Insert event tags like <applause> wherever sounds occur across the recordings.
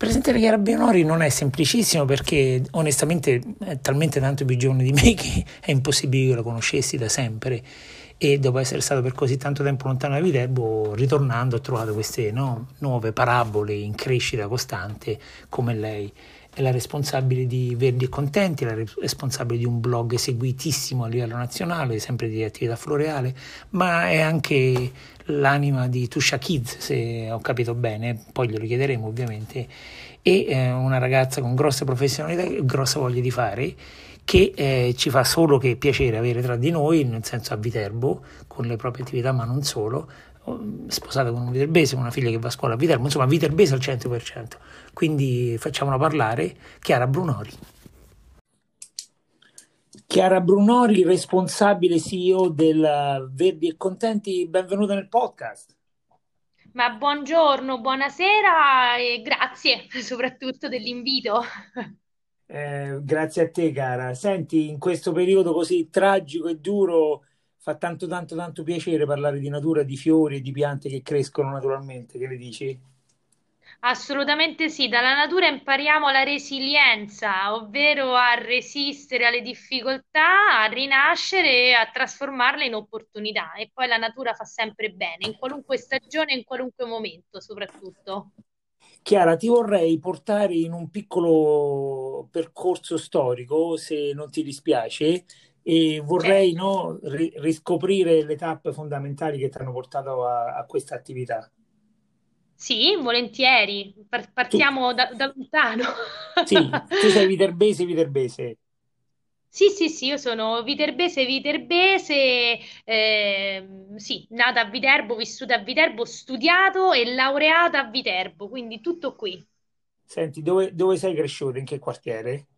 Presentare Chiara Bionori non è semplicissimo perché onestamente è talmente tanto più giovane di me <laughs> che è impossibile che la conoscessi da sempre e dopo essere stato per così tanto tempo lontano da Viterbo, ritornando ho trovato queste no, nuove parabole in crescita costante come lei. È la responsabile di Verdi e Contenti, la responsabile di un blog seguitissimo a livello nazionale, sempre di attività floreale, ma è anche l'anima di Tusha Kids, se ho capito bene, poi glielo chiederemo ovviamente, e eh, una ragazza con grosse professionalità e grossa voglia di fare, che eh, ci fa solo che piacere avere tra di noi, nel senso a Viterbo, con le proprie attività, ma non solo, sposata con un viterbese, con una figlia che va a scuola a Viterbo, insomma viterbese al 100%. Quindi facciamola parlare Chiara Brunori. Chiara Brunori, responsabile CEO del Verdi e Contenti, benvenuta nel podcast. Ma buongiorno, buonasera e grazie <laughs> soprattutto dell'invito. Eh, grazie a te, cara. Senti, in questo periodo così tragico e duro fa tanto, tanto, tanto piacere parlare di natura, di fiori e di piante che crescono naturalmente. Che ne dici? Assolutamente sì, dalla natura impariamo la resilienza, ovvero a resistere alle difficoltà, a rinascere e a trasformarle in opportunità. E poi la natura fa sempre bene, in qualunque stagione, in qualunque momento, soprattutto. Chiara, ti vorrei portare in un piccolo percorso storico, se non ti dispiace, e vorrei certo. no, riscoprire le tappe fondamentali che ti hanno portato a, a questa attività. Sì, volentieri. Par- partiamo da, da lontano. Sì, tu sei <laughs> viterbese, viterbese. Sì, sì, sì, io sono viterbese, viterbese, eh, sì, nata a Viterbo, vissuta a Viterbo, studiato e laureata a Viterbo, quindi tutto qui. Senti, dove, dove sei cresciuto? In che quartiere?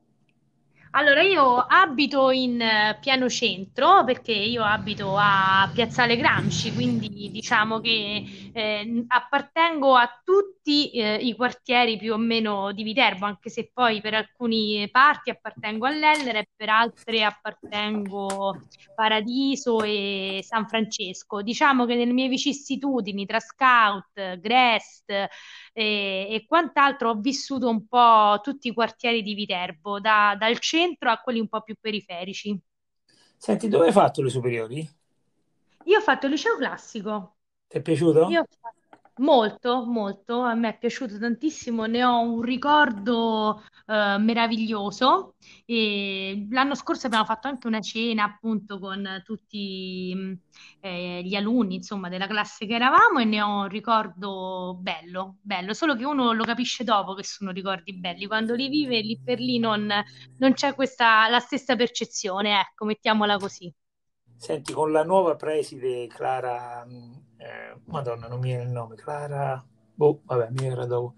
Allora, io abito in eh, piano centro perché io abito a Piazzale Gramsci, quindi diciamo che eh, appartengo a tutti eh, i quartieri più o meno di Viterbo, anche se poi per alcuni parti appartengo all'Ellere e per altre appartengo Paradiso e San Francesco. Diciamo che nelle mie vicissitudini tra Scout, Grest e, e quant'altro ho vissuto un po' tutti i quartieri di Viterbo, da, dal centro centro a quelli un po' più periferici. Senti, dove hai fatto le superiori? Io ho fatto il liceo classico. Ti è piaciuto? Io ho fatto Molto, molto, a me è piaciuto tantissimo, ne ho un ricordo eh, meraviglioso. E l'anno scorso abbiamo fatto anche una cena appunto con tutti mm, eh, gli alunni, insomma, della classe che eravamo e ne ho un ricordo bello, bello, solo che uno lo capisce dopo che sono ricordi belli, quando li vive lì per lì non, non c'è questa, la stessa percezione, ecco, mettiamola così. Senti, con la nuova preside Clara mm, eh, Madonna, non mi viene il nome, Clara, boh, vabbè, mi era dopo.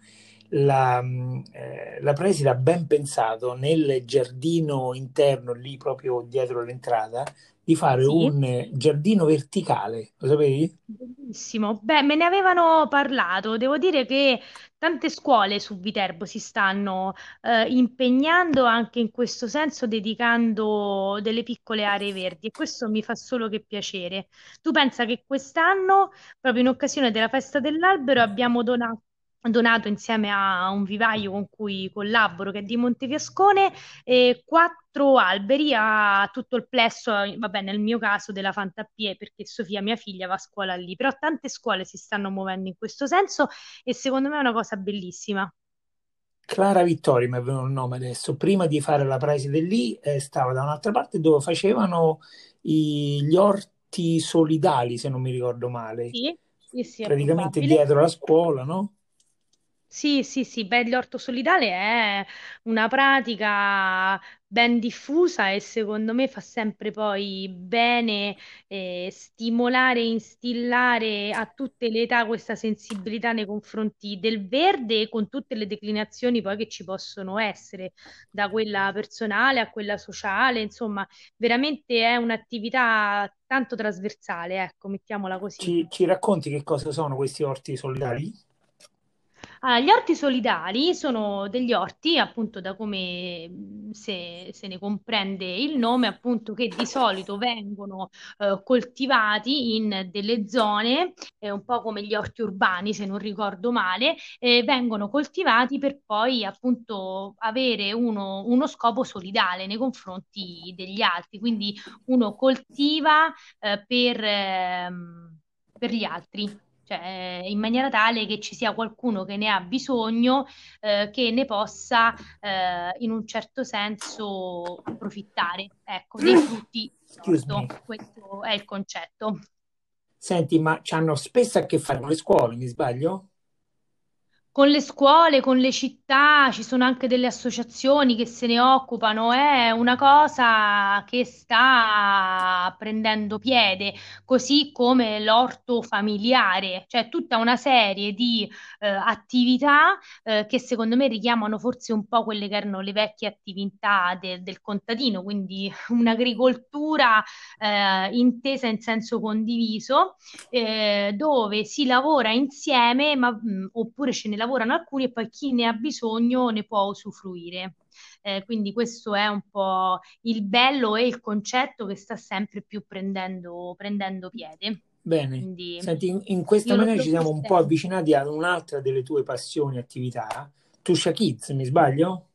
La, mm, eh, la preside ha ben pensato nel giardino interno, lì proprio dietro l'entrata, di fare sì. un giardino verticale, lo sapevi? Bellissimo. Beh, me ne avevano parlato. Devo dire che tante scuole su Viterbo si stanno eh, impegnando anche in questo senso, dedicando delle piccole aree verdi e questo mi fa solo che piacere. Tu pensa che quest'anno, proprio in occasione della festa dell'albero, abbiamo donato donato insieme a un vivaio con cui collaboro, che è di Montefiascone, eh, quattro alberi a tutto il plesso, vabbè, nel mio caso della Fantapie, perché Sofia, mia figlia, va a scuola lì, però tante scuole si stanno muovendo in questo senso e secondo me è una cosa bellissima. Clara Vittori mi è venuto il nome adesso, prima di fare la preside lì, eh, stava da un'altra parte dove facevano i, gli orti solidali, se non mi ricordo male. Sì, sì, sì, Praticamente dietro la scuola, no? Sì, sì, sì, beh, l'orto solidale è una pratica ben diffusa e secondo me fa sempre poi bene eh, stimolare e instillare a tutte le età questa sensibilità nei confronti del verde con tutte le declinazioni poi che ci possono essere, da quella personale a quella sociale, insomma, veramente è un'attività tanto trasversale, ecco, mettiamola così. Ci, ci racconti che cosa sono questi orti solidali? Ah, gli orti solidari sono degli orti, appunto, da come mh, se, se ne comprende il nome, appunto, che di solito vengono eh, coltivati in delle zone, eh, un po' come gli orti urbani, se non ricordo male, eh, vengono coltivati per poi, appunto, avere uno, uno scopo solidale nei confronti degli altri. Quindi uno coltiva eh, per, ehm, per gli altri cioè in maniera tale che ci sia qualcuno che ne ha bisogno, eh, che ne possa eh, in un certo senso approfittare, ecco, dei frutti. Questo è il concetto. Senti, ma hanno spesso a che fare con le scuole, mi sbaglio? Con le scuole, con le città, ci sono anche delle associazioni che se ne occupano, è una cosa che sta prendendo piede, così come l'orto familiare, cioè tutta una serie di eh, attività eh, che secondo me richiamano forse un po' quelle che erano le vecchie attività de- del contadino, quindi <laughs> un'agricoltura eh, intesa in senso condiviso, eh, dove si lavora insieme, ma, mh, oppure ce ne lavorano alcuni e poi chi ne ha bisogno ne può usufruire. Eh, quindi questo è un po' il bello e il concetto che sta sempre più prendendo, prendendo piede. Bene, quindi, Senti, in, in questa maniera ci siamo un po' avvicinati ad un'altra delle tue passioni e attività, Tuscia Kids, mi sbaglio?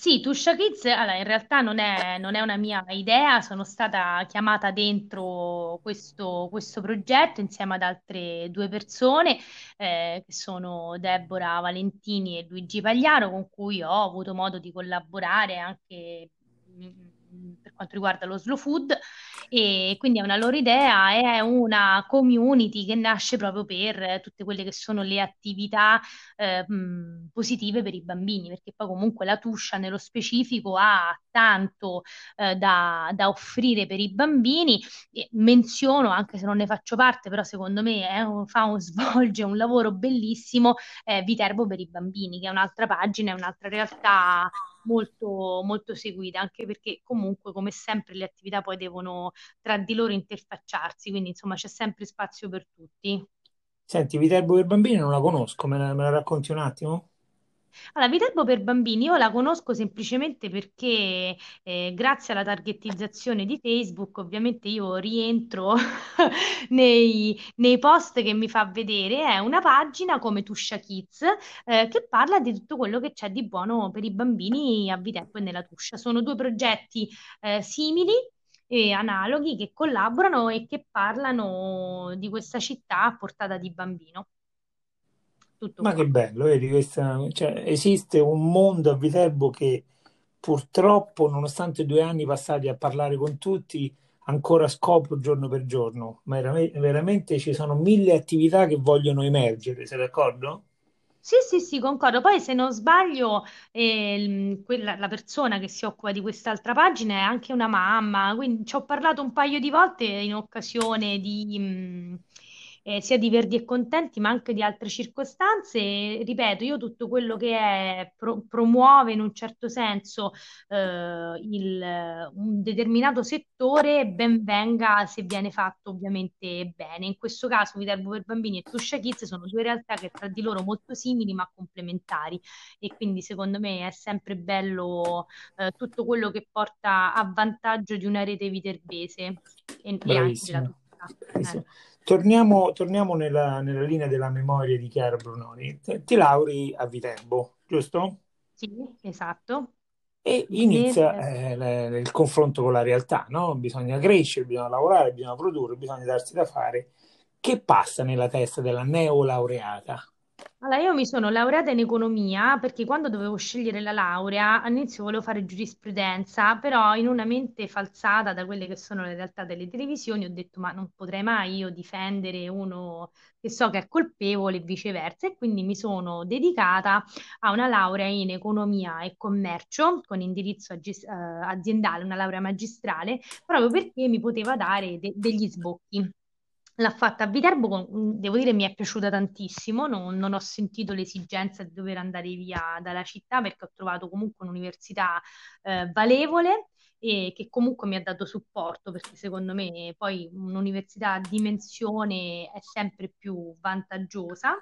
Sì, Tuscia Kids, allora, in realtà non è, non è una mia idea, sono stata chiamata dentro questo, questo progetto insieme ad altre due persone, eh, che sono Deborah Valentini e Luigi Pagliaro, con cui ho avuto modo di collaborare anche mm, per quanto riguarda lo slow food e quindi è una loro idea, è una community che nasce proprio per tutte quelle che sono le attività eh, positive per i bambini, perché poi comunque la Tuscia nello specifico ha tanto eh, da, da, offrire per i bambini. E menziono, anche se non ne faccio parte, però secondo me un, fa un, <laughs> svolge un lavoro bellissimo, eh, Viterbo per i bambini, che è un'altra pagina, è un'altra realtà molto, molto seguita, anche perché comunque, come sempre, le attività poi devono tra di loro interfacciarsi, quindi insomma c'è sempre spazio per tutti. Senti, Viterbo per bambini non la conosco, me la, me la racconti un attimo? Allora, Viterbo per bambini io la conosco semplicemente perché eh, grazie alla targettizzazione di Facebook ovviamente io rientro <laughs> nei, nei post che mi fa vedere, è una pagina come Tuscia Kids eh, che parla di tutto quello che c'è di buono per i bambini a Viterbo e nella Tuscia. Sono due progetti eh, simili e analoghi che collaborano e che parlano di questa città a portata di bambino. Tutto Ma qua. che bello, vedi, questa, cioè, esiste un mondo a Viterbo che purtroppo, nonostante due anni passati a parlare con tutti, ancora scopro giorno per giorno. Ma veramente ci sono mille attività che vogliono emergere, sei d'accordo? Sì, sì, sì, concordo. Poi se non sbaglio, eh, quella, la persona che si occupa di quest'altra pagina è anche una mamma, quindi ci ho parlato un paio di volte in occasione di, mh, eh, sia di Verdi e Contenti, ma anche di altre circostanze. E, ripeto, io tutto quello che è, pro- promuove in un certo senso eh, il, un determinato settore, ben venga se viene fatto ovviamente bene. In questo caso Viterbo per Bambini e Tuscia Kids sono due realtà che tra di loro molto simili ma complementari e quindi secondo me è sempre bello eh, tutto quello che porta a vantaggio di una rete viterbese e, e anche della tutta. Eh. Torniamo, torniamo nella, nella, linea della memoria di Chiara Brunoni. Ti lauri a Viterbo, giusto? Sì, esatto. E inizia eh, il confronto con la realtà, no? Bisogna crescere, bisogna lavorare, bisogna produrre, bisogna darsi da fare. Che passa nella testa della neolaureata? Allora, io mi sono laureata in economia perché quando dovevo scegliere la laurea all'inizio volevo fare giurisprudenza, però in una mente falsata da quelle che sono le realtà delle televisioni ho detto ma non potrei mai io difendere uno che so che è colpevole e viceversa e quindi mi sono dedicata a una laurea in economia e commercio con indirizzo agis- eh, aziendale, una laurea magistrale, proprio perché mi poteva dare de- degli sbocchi. L'ha fatta a Viterbo, mm, devo dire mi è piaciuta tantissimo, non, non ho sentito l'esigenza di dover andare via dalla città perché ho trovato comunque un'università eh, valevole e che comunque mi ha dato supporto perché secondo me poi un'università a dimensione è sempre più vantaggiosa.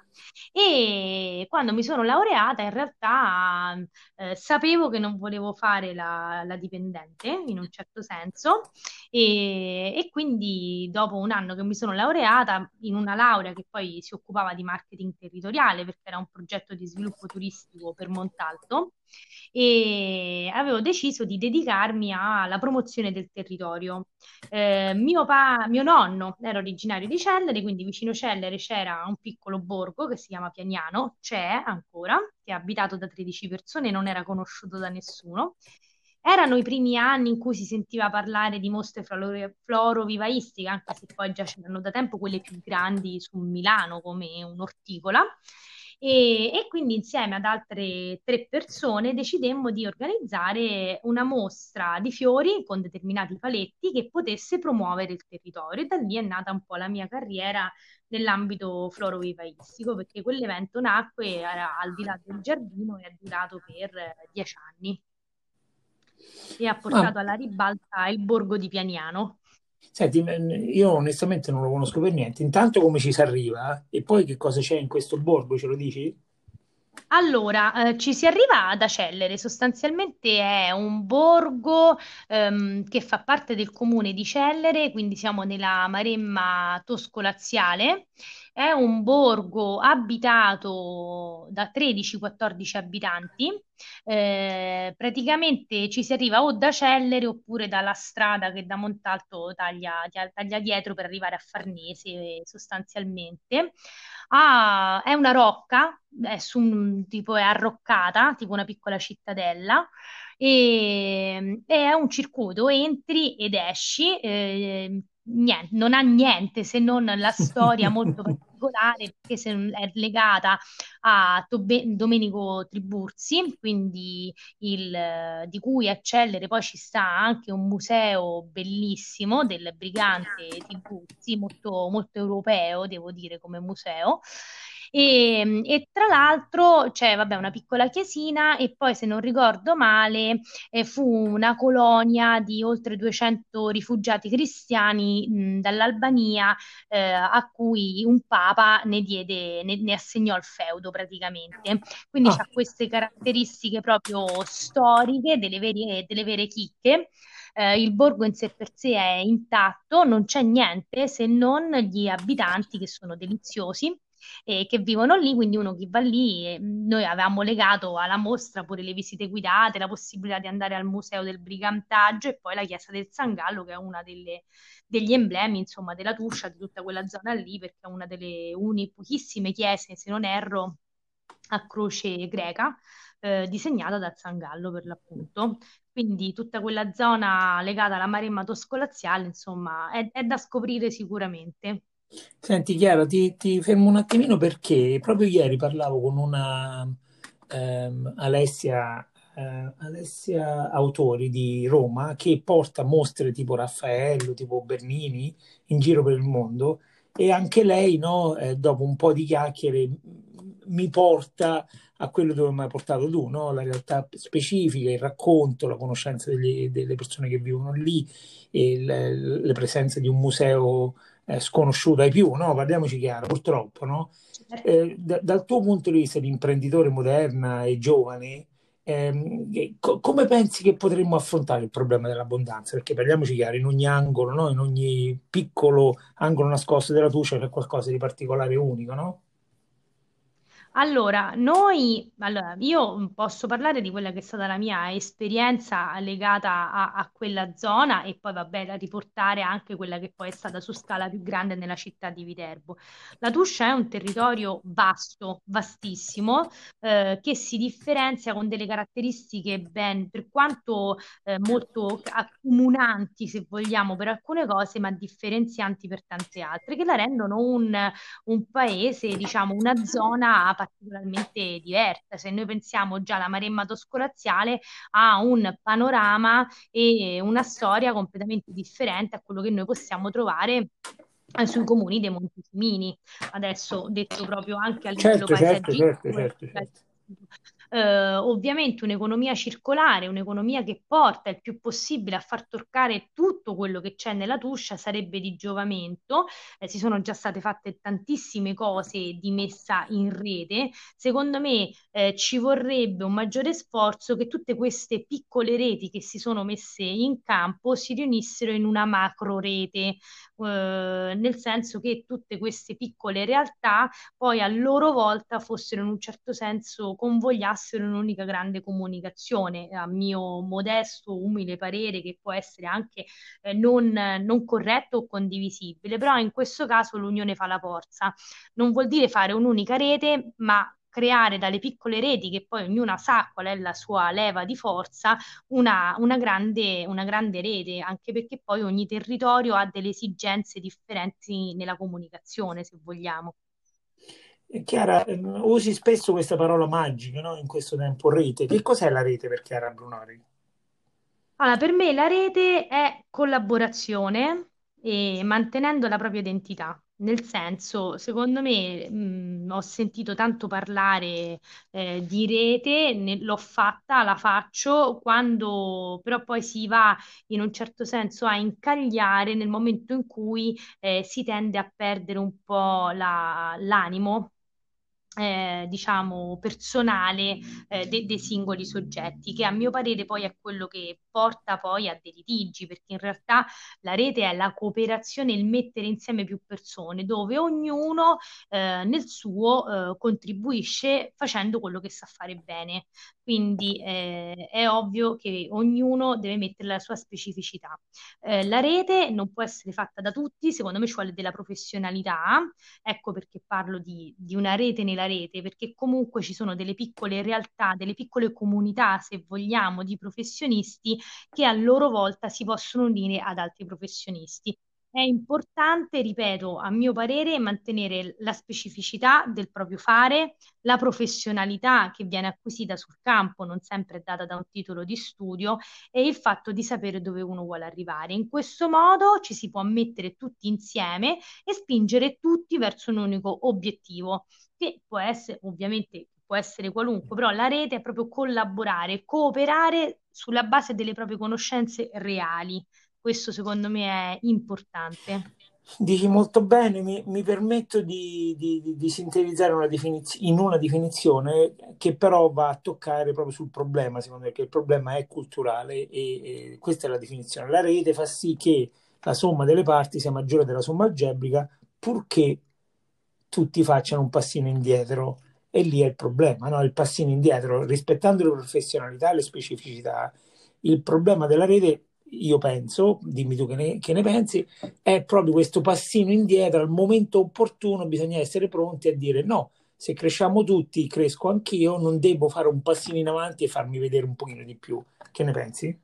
E quando mi sono laureata in realtà eh, sapevo che non volevo fare la, la dipendente in un certo senso e, e quindi dopo un anno che mi sono laureata in una laurea che poi si occupava di marketing territoriale perché era un progetto di sviluppo turistico per Montalto e avevo deciso di dedicarmi alla promozione del territorio. Eh, mio, pa- mio nonno era originario di Cellere, quindi vicino Cellere c'era un piccolo borgo che si chiama Piagnano, c'è ancora, che è abitato da 13 persone, non era conosciuto da nessuno. Erano i primi anni in cui si sentiva parlare di mostre floro- florovivaistiche, anche se poi già c'erano da tempo quelle più grandi su Milano come un'orticola. E, e, quindi insieme ad altre tre persone decidemmo di organizzare una mostra di fiori con determinati paletti che potesse promuovere il territorio e da lì è nata un po' la mia carriera nell'ambito florovivaistico perché quell'evento nacque era al di là del giardino e è durato per dieci anni e ha portato Ah, alla ribalta il borgo di Pianiano. senti, io onestamente non lo conosco per niente. Intanto come ci si arriva e poi che cosa c'è in questo borgo, ce lo dici? Allora, eh, ci si arriva da Cellere, sostanzialmente è un borgo ehm, che fa parte del comune di Cellere, quindi siamo nella Maremma tosco-laziale. È un borgo abitato da 13-14 abitanti. Eh, praticamente ci si arriva o da Cellere oppure dalla strada che da Montalto taglia, taglia dietro per arrivare a Farnese, sostanzialmente. Ah, è una rocca, è su un, tipo è arroccata, tipo una piccola cittadella, e, e è un circuito, entri ed esci, eh, niente, non ha niente se non la storia molto particolare, perché è legata a Tobe- Domenico Tribuzzi, quindi il, di cui a Cellere poi ci sta anche un museo bellissimo del brigante Tribuzzi, molto, molto europeo, devo dire, come museo. E, e tra l'altro c'è, vabbè, una piccola chiesina e poi, se non ricordo male, eh, fu una colonia di oltre 200 rifugiati cristiani mh, dall'Albania eh, a cui un papa ne diede, ne, ne assegnò il feudo praticamente. Quindi Ah, ha queste caratteristiche proprio storiche delle vere, delle vere chicche. Eh, il borgo in sé per sé è intatto, non c'è niente se non gli abitanti che sono deliziosi e che vivono lì, quindi uno che va lì, eh, noi avevamo legato alla mostra pure le visite guidate, la possibilità di andare al museo del brigantaggio e poi la chiesa del San Gallo, che è delle, degli emblemi, insomma, della Tuscia, di tutta quella zona lì, perché è una delle uni pochissime chiese, se non erro, a croce greca, eh, disegnata da Zangallo per l'appunto. Quindi tutta quella zona legata alla Maremma toscolaziale, insomma, è, è da scoprire sicuramente. Senti Chiara, ti, ti fermo un attimino perché proprio ieri parlavo con una ehm, Alessia, eh, Alessia Autori di Roma che porta mostre tipo Raffaello, tipo Bernini in giro per il mondo e anche lei, no, eh, dopo un po' di chiacchiere, mi porta a quello dove mi hai portato tu, no? La realtà specifica, il racconto, la conoscenza degli- delle persone che vivono lì, il- le presenze di un museo eh, sconosciuta ai più, no? Parliamoci chiaro, purtroppo, no? Certo. Eh, da- dal tuo punto di vista di imprenditore moderna e giovane, che- co- come pensi che potremmo affrontare il problema dell'abbondanza? Perché parliamoci chiaro, in ogni angolo, no? In ogni piccolo angolo nascosto della tucia c'è qualcosa di particolare e unico, no? Allora, noi, allora, io posso parlare di quella che è stata la mia esperienza legata a, a quella zona e poi, vabbè, da riportare anche quella che poi è stata su scala più grande nella città di Viterbo. La Tuscia è un territorio vasto, vastissimo, eh, che si differenzia con delle caratteristiche ben, per quanto eh, molto accomunanti, se vogliamo, per alcune cose, ma differenzianti per tante altre, che la rendono un, un paese, diciamo, una zona particolarmente diversa. Se noi pensiamo già alla Maremma Toscolaziale ha un panorama e una storia completamente differente a quello che noi possiamo trovare sui comuni dei Monti Simini, adesso detto proprio anche a livello certo, certo, paesaggistico. certo, certo, certo. Eh, ovviamente un'economia circolare, un'economia che porta il più possibile a far toccare tutto quello che c'è nella tuscia sarebbe di giovamento. Eh, si sono già state fatte tantissime cose di messa in rete. Secondo me eh, ci vorrebbe un maggiore sforzo che tutte queste piccole reti che si sono messe in campo si riunissero in una macro rete, eh, nel senso che tutte queste piccole realtà poi a loro volta fossero in un certo senso convogliate creassero un'unica grande comunicazione, a mio modesto, umile parere, che può essere anche eh, non, non corretto o condivisibile, però in questo caso l'unione fa la forza. Non vuol dire fare un'unica rete, ma creare dalle piccole reti che poi ognuna sa qual è la sua leva di forza, una, una, grande, una grande rete, anche perché poi ogni territorio ha delle esigenze differenti nella comunicazione, se vogliamo. Chiara, ehm, usi spesso questa parola magica, no? In questo tempo, rete. Che cos'è la rete per Chiara Brunori? Allora, per me la rete è collaborazione e mantenendo la propria identità. Nel senso, secondo me, mh, ho sentito tanto parlare eh, di rete, ne- l'ho fatta, la faccio, quando però poi si va in un certo senso a incagliare nel momento in cui eh, si tende a perdere un po' la- l'animo eh, diciamo, personale eh, de- dei singoli soggetti, che a mio parere poi è quello che porta poi a dei litigi, perché in realtà la rete è la cooperazione, il mettere insieme più persone, dove ognuno eh, nel suo eh, contribuisce facendo quello che sa fare bene. Quindi eh, è ovvio che ognuno deve mettere la sua specificità. Eh, la rete non può essere fatta da tutti, secondo me ci vuole della professionalità, ecco perché parlo di, di una rete nella rete, perché comunque ci sono delle piccole realtà, delle piccole comunità, se vogliamo, di professionisti che a loro volta si possono unire ad altri professionisti. È importante, ripeto, a mio parere, mantenere la specificità del proprio fare, la professionalità che viene acquisita sul campo, non sempre data da un titolo di studio, e il fatto di sapere dove uno vuole arrivare. In questo modo ci si può mettere tutti insieme e spingere tutti verso un unico obiettivo, che può essere ovviamente può essere qualunque, però la rete è proprio collaborare, cooperare sulla base delle proprie conoscenze reali. Questo secondo me è importante. Dici molto bene, mi, mi permetto di, di, di sintetizzare una definiz- in una definizione che però va a toccare proprio sul problema, secondo me, che il problema è culturale e, e questa è la definizione. La rete fa sì che la somma delle parti sia maggiore della somma algebrica purché tutti facciano un passino indietro e lì è il problema, no? il passino indietro, rispettando le professionalità e le specificità. Il problema della rete io penso, dimmi tu che ne, che ne, pensi, è proprio questo passino indietro al momento opportuno, bisogna essere pronti a dire no, se cresciamo tutti, cresco anch'io, non devo fare un passino in avanti e farmi vedere un pochino di più. Che ne pensi?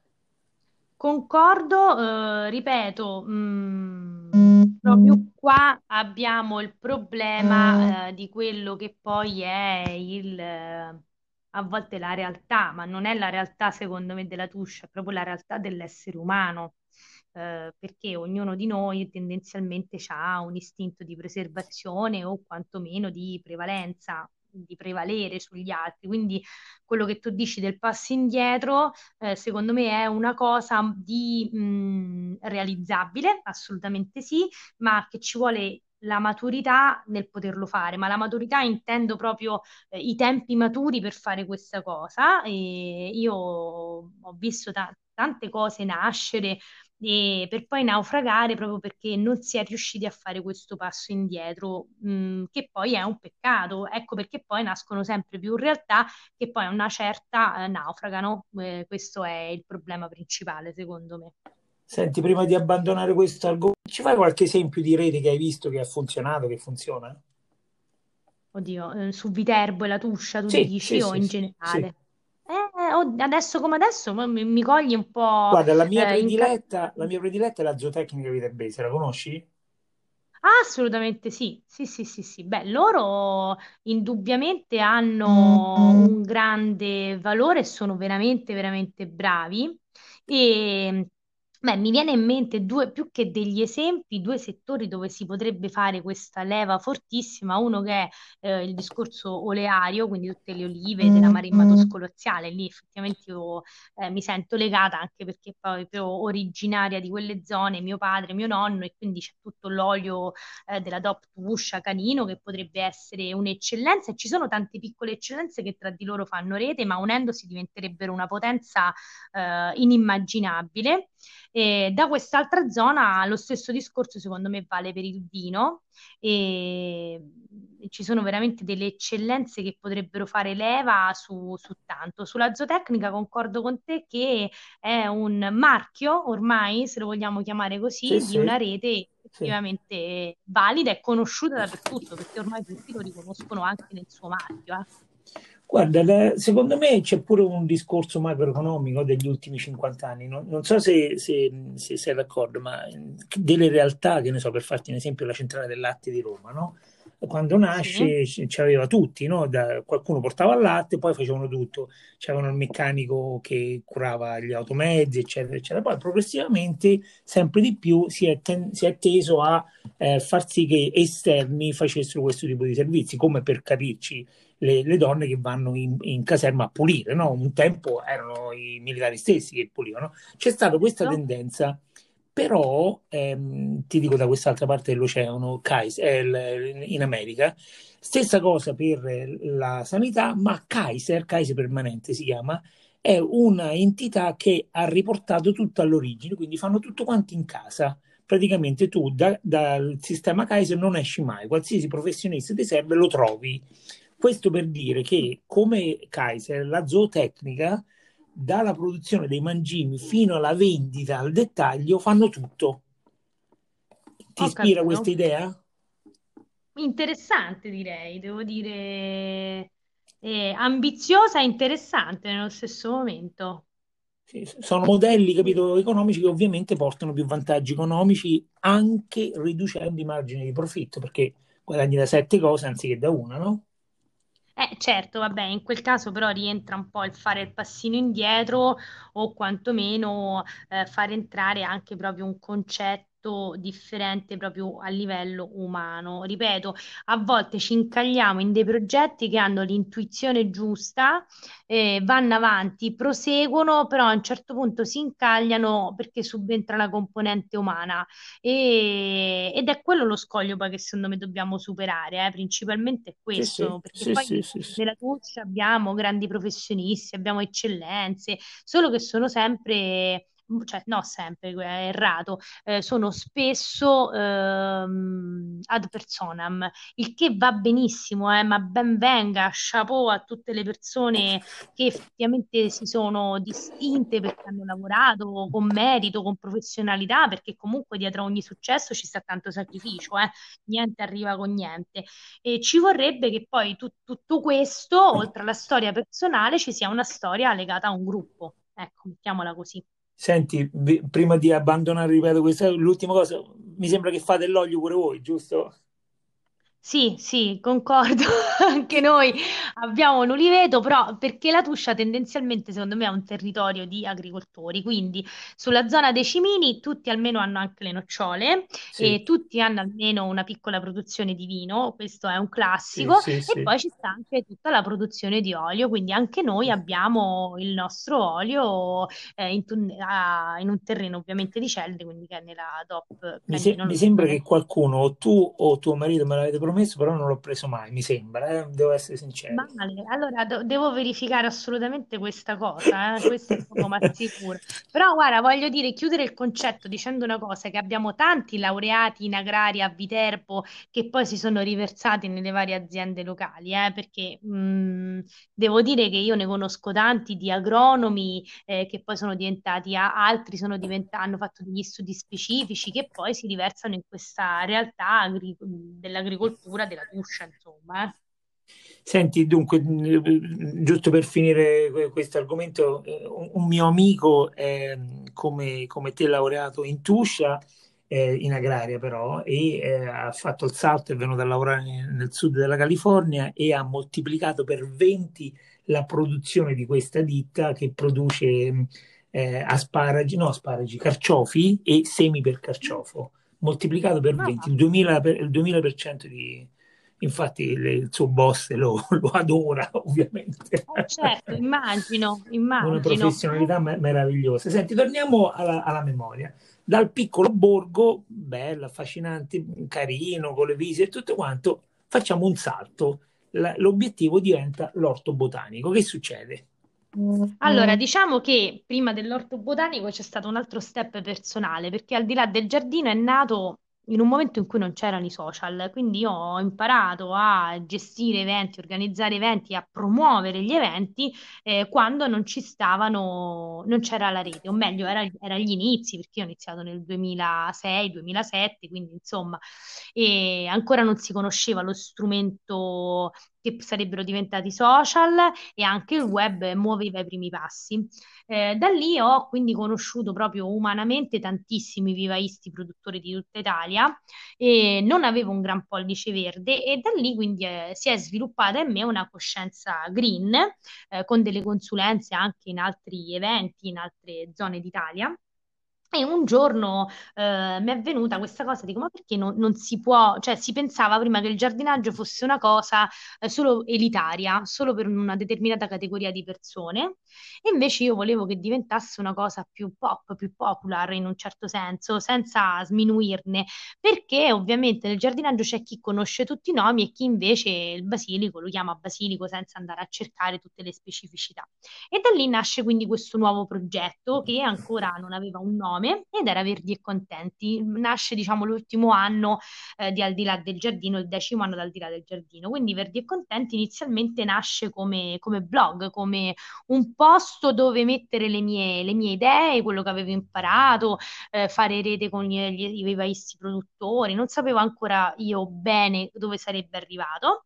Concordo, eh, ripeto, mh, mm, proprio qua abbiamo il problema eh, di quello che poi è il... A volte la realtà, ma non è la realtà secondo me della Tuscia, è proprio la realtà dell'essere umano, eh, perché ognuno di noi tendenzialmente ha un istinto di preservazione o quantomeno di prevalenza di prevalere sugli altri. Quindi quello che tu dici del passo indietro, eh, secondo me è una cosa di mh, realizzabile, assolutamente sì, ma che ci vuole la maturità nel poterlo fare, ma la maturità intendo proprio eh, i tempi maturi per fare questa cosa e io ho visto ta- tante cose nascere e per poi naufragare proprio perché non si è riusciti a fare questo passo indietro, mh, mm, che poi è un peccato. Ecco perché poi nascono sempre più realtà che poi a una certa eh, naufragano. Eh, questo è il problema principale, secondo me. Senti, prima di abbandonare questo argomento, ci fai qualche esempio di rete che hai visto che ha funzionato, che funziona? Oddio, eh, su Viterbo e la Tuscia, tu Sì, dici, sì, o sì, in generale? Eh, adesso come adesso mi, mi cogli un po' Guarda, la mia eh, in prediletta, la mia prediletta è la zootecnica viterbese, la conosci? Ah, assolutamente sì, sì, sì, sì, sì. Beh, loro indubbiamente hanno un grande valore e sono veramente, veramente bravi. E beh, mi viene in mente due, più che degli esempi, due settori dove si potrebbe fare questa leva fortissima. Uno che è eh, il discorso oleario, quindi tutte le olive della Maremma Tosco-Laziale. Lì effettivamente io eh, mi sento legata anche perché poi proprio originaria di quelle zone, mio padre, mio nonno, e quindi c'è tutto l'olio eh, della DOP Tuscia Canino che potrebbe essere un'eccellenza e ci sono tante piccole eccellenze che tra di loro fanno rete, ma unendosi diventerebbero una potenza eh, inimmaginabile. E da quest'altra zona lo stesso discorso secondo me vale per il vino e ci sono veramente delle eccellenze che potrebbero fare leva su, su tanto. Sulla zootecnica concordo con te che è un marchio, ormai, se lo vogliamo chiamare Sì, così, di sì, una rete sì. effettivamente valida e conosciuta dappertutto, perché ormai tutti lo riconoscono anche nel suo marchio. eh. Guarda, secondo me c'è pure un discorso macroeconomico degli ultimi 50 anni. Non, non so se, se- se sei d'accordo, ma eh, delle realtà, che ne so, per farti un esempio, la centrale del latte di Roma, no? Quando nasce c- c'aveva tutti, no? Da- qualcuno portava il latte, poi facevano tutto. C'avevano il meccanico che curava gli automezzi, eccetera, eccetera. Poi progressivamente, sempre di più, si è, ten- si è teso a eh, far sì che esterni facessero questo tipo di servizi, come per capirci le, le donne che vanno in, in caserma a pulire, no? Un tempo erano i militari stessi che pulivano. C'è stata questa certo. tendenza, però ehm, ti dico da quest'altra parte dell'oceano, Kais- eh, in America, stessa cosa per la sanità, ma Kaiser, Kaiser Permanente si chiama, è una entità che ha riportato tutto all'origine, quindi fanno tutto quanto in casa. Praticamente tu da- dal sistema Kaiser non esci mai, qualsiasi professionista ti serve lo trovi. Questo per dire che, come Kaiser, la zootecnica, dalla produzione dei mangimi fino alla vendita al dettaglio, fanno tutto. Ti Ho ispira capito. questa idea? Interessante direi, devo dire eh, ambiziosa e interessante nello stesso momento. Sì, sono modelli, capito, economici che ovviamente portano più vantaggi economici anche riducendo i margini di profitto, perché guadagni da sette cose anziché da una, no? Eh, certo, vabbè, in quel caso però rientra un po' il fare il passino indietro o quantomeno eh, fare entrare anche proprio un concetto differente proprio a livello umano. Ripeto, a volte ci incagliamo in dei progetti che hanno l'intuizione giusta, eh, vanno avanti, proseguono, però a un certo punto si incagliano perché subentra la componente umana. E- ed è quello lo scoglio poi che secondo me dobbiamo superare, eh, Principalmente è Sì, questo, perché sì, poi sì, nella Turcia abbiamo grandi professionisti, abbiamo eccellenze, solo che sono sempre, cioè no sempre, è errato, eh, sono spesso ehm, ad personam, il che va benissimo, eh, ma ben venga, chapeau a tutte le persone che effettivamente si sono distinte perché hanno lavorato con merito, con professionalità, perché comunque dietro ogni successo ci sta tanto sacrificio, eh. Niente arriva con niente. E ci vorrebbe che poi tu- tutto questo, oltre alla storia personale, ci sia una storia legata a un gruppo. Ecco, mettiamola così. Senti, prima di abbandonare, ripeto, questa l'ultima cosa, mi sembra che fate l'olio pure voi, giusto? Sì, sì, concordo. <laughs> Anche noi abbiamo un uliveto, però perché la Tuscia tendenzialmente, secondo me, è un territorio di agricoltori, quindi sulla zona dei cimini tutti almeno hanno anche le nocciole Sì, e tutti hanno almeno una piccola produzione di vino, questo è un sì, classico, sì, e sì. poi ci sta anche tutta la produzione di olio, quindi anche noi abbiamo il nostro olio eh, in, tun- a- in un terreno ovviamente di Celde, quindi che è nella DOP Mi, se- Canino, mi lo sembra che qualcuno, o tu o tuo marito, me l'avete promesso, però non l'ho preso mai, mi sembra, eh, devo essere sincero. Male. Allora do- devo verificare assolutamente questa cosa, eh? Questo è poco ma sicuro. Però guarda, voglio dire, chiudere il concetto dicendo una cosa, che abbiamo tanti laureati in agraria a Viterbo che poi si sono riversati nelle varie aziende locali, eh? Perché mh, devo dire che io ne conosco tanti di agronomi eh, che poi sono diventati, a- altri sono diventati, hanno fatto degli studi specifici che poi si riversano in questa realtà agri- dell'agricoltura, della tuscia, insomma. eh. Senti, dunque, giusto per finire que- questo argomento, eh, un, mio amico è, come, come te laureato in Tuscia, eh, in agraria però, e eh, ha fatto il salto, è venuto a lavorare nel sud della California e ha moltiplicato per 20 la produzione di questa ditta che produce eh, asparagi, no asparagi, carciofi e semi per carciofo, moltiplicato per 20, Ah, il 2000%, per, il 2000% di Infatti il, il suo boss lo, <laughs> lo adora, ovviamente. eh, certo, immagino, Una immagino. professionalità me- meravigliosa. Senti, torniamo alla, alla memoria. Dal piccolo borgo, bello, affascinante, carino, con le visite e tutto quanto, facciamo un salto. La- l'obiettivo diventa l'orto botanico. Che succede? Allora, diciamo che prima dell'orto botanico c'è stato un altro step personale, perché al di là del giardino è nato in un momento in cui non c'erano i social, quindi io ho imparato a gestire eventi, organizzare eventi, a promuovere gli eventi eh, quando non ci stavano, non c'era la rete, o meglio, era, era agli inizi, perché io ho iniziato nel 2006-2007, quindi insomma, e ancora non si conosceva lo strumento che sarebbero diventati social e anche il web muoveva i primi passi. Eh, da lì ho quindi conosciuto proprio umanamente tantissimi vivaisti produttori di tutta Italia e non avevo un gran pollice verde e da lì quindi eh, si è sviluppata in me una coscienza green eh, con delle consulenze anche in altri eventi, in altre zone d'Italia. Un giorno eh, mi è venuta questa cosa, dico, ma perché non, non si può, cioè si pensava prima che il giardinaggio fosse una cosa eh, solo elitaria, solo per una determinata categoria di persone, e invece io volevo che diventasse una cosa più pop, più popular in un certo senso, senza sminuirne, perché ovviamente nel giardinaggio c'è chi conosce tutti i nomi e chi invece il basilico lo chiama basilico senza andare a cercare tutte le specificità. E da lì nasce quindi questo nuovo progetto che ancora non aveva un nome ed era Verdi e Contenti. Nasce, diciamo, l'ultimo anno eh, di Al di là del giardino, il decimo anno d'Al di là del giardino. Quindi Verdi e Contenti inizialmente nasce come, come blog, come un posto dove mettere le mie, le mie idee, quello che avevo imparato, eh, fare rete con gli, gli, i vivaisti produttori. Non sapevo ancora io bene dove sarebbe arrivato.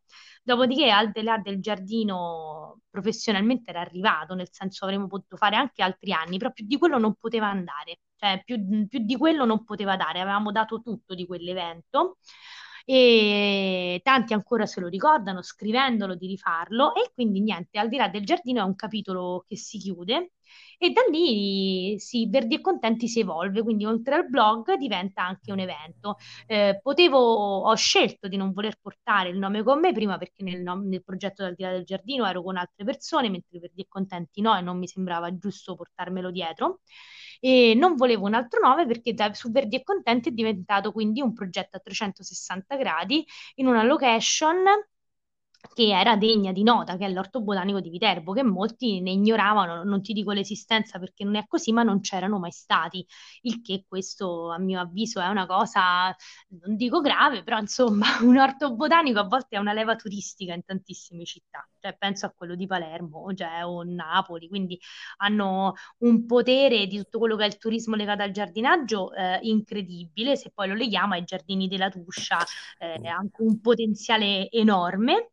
Dopodiché, al di là del giardino, professionalmente era arrivato, nel senso avremmo potuto fare anche altri anni, però più di quello non poteva andare, cioè più, più di quello non poteva dare, avevamo dato tutto di quell'evento e tanti ancora se lo ricordano scrivendolo di rifarlo e quindi niente, al di là del giardino è un capitolo che si chiude e da lì si, Verdi e Contenti si evolve, quindi oltre al blog diventa anche un evento. Eh, potevo, ho scelto di non voler portare il nome con me prima perché nel, nel progetto Al di là del giardino ero con altre persone, mentre Verdi e Contenti no e non mi sembrava giusto portarmelo dietro. E non volevo un altro nome perché da, su Verdi e Contenti è diventato quindi un progetto a 360 gradi in una location che era degna di nota, che è l'Orto Botanico di Viterbo, che molti ne ignoravano, non ti dico l'esistenza perché non è così, ma non c'erano mai stati, il che questo a mio avviso è una cosa, non dico grave, però insomma <laughs> un orto botanico a volte è una leva turistica in tantissime città, cioè penso a quello di Palermo cioè, o Napoli, quindi hanno un potere di tutto quello che è il turismo legato al giardinaggio eh, incredibile, se poi lo leghiamo ai giardini della Tuscia, eh, anche un potenziale enorme.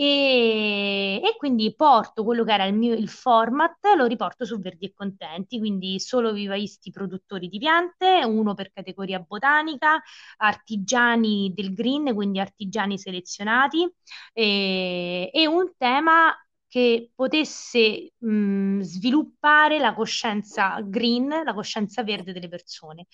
E, e quindi porto quello che era il mio il format, lo riporto su Verdi e Contenti, quindi solo vivaisti produttori di piante, uno per categoria botanica, artigiani del green, quindi artigiani selezionati, e, e un tema che potesse mh, sviluppare la coscienza green, la coscienza verde delle persone.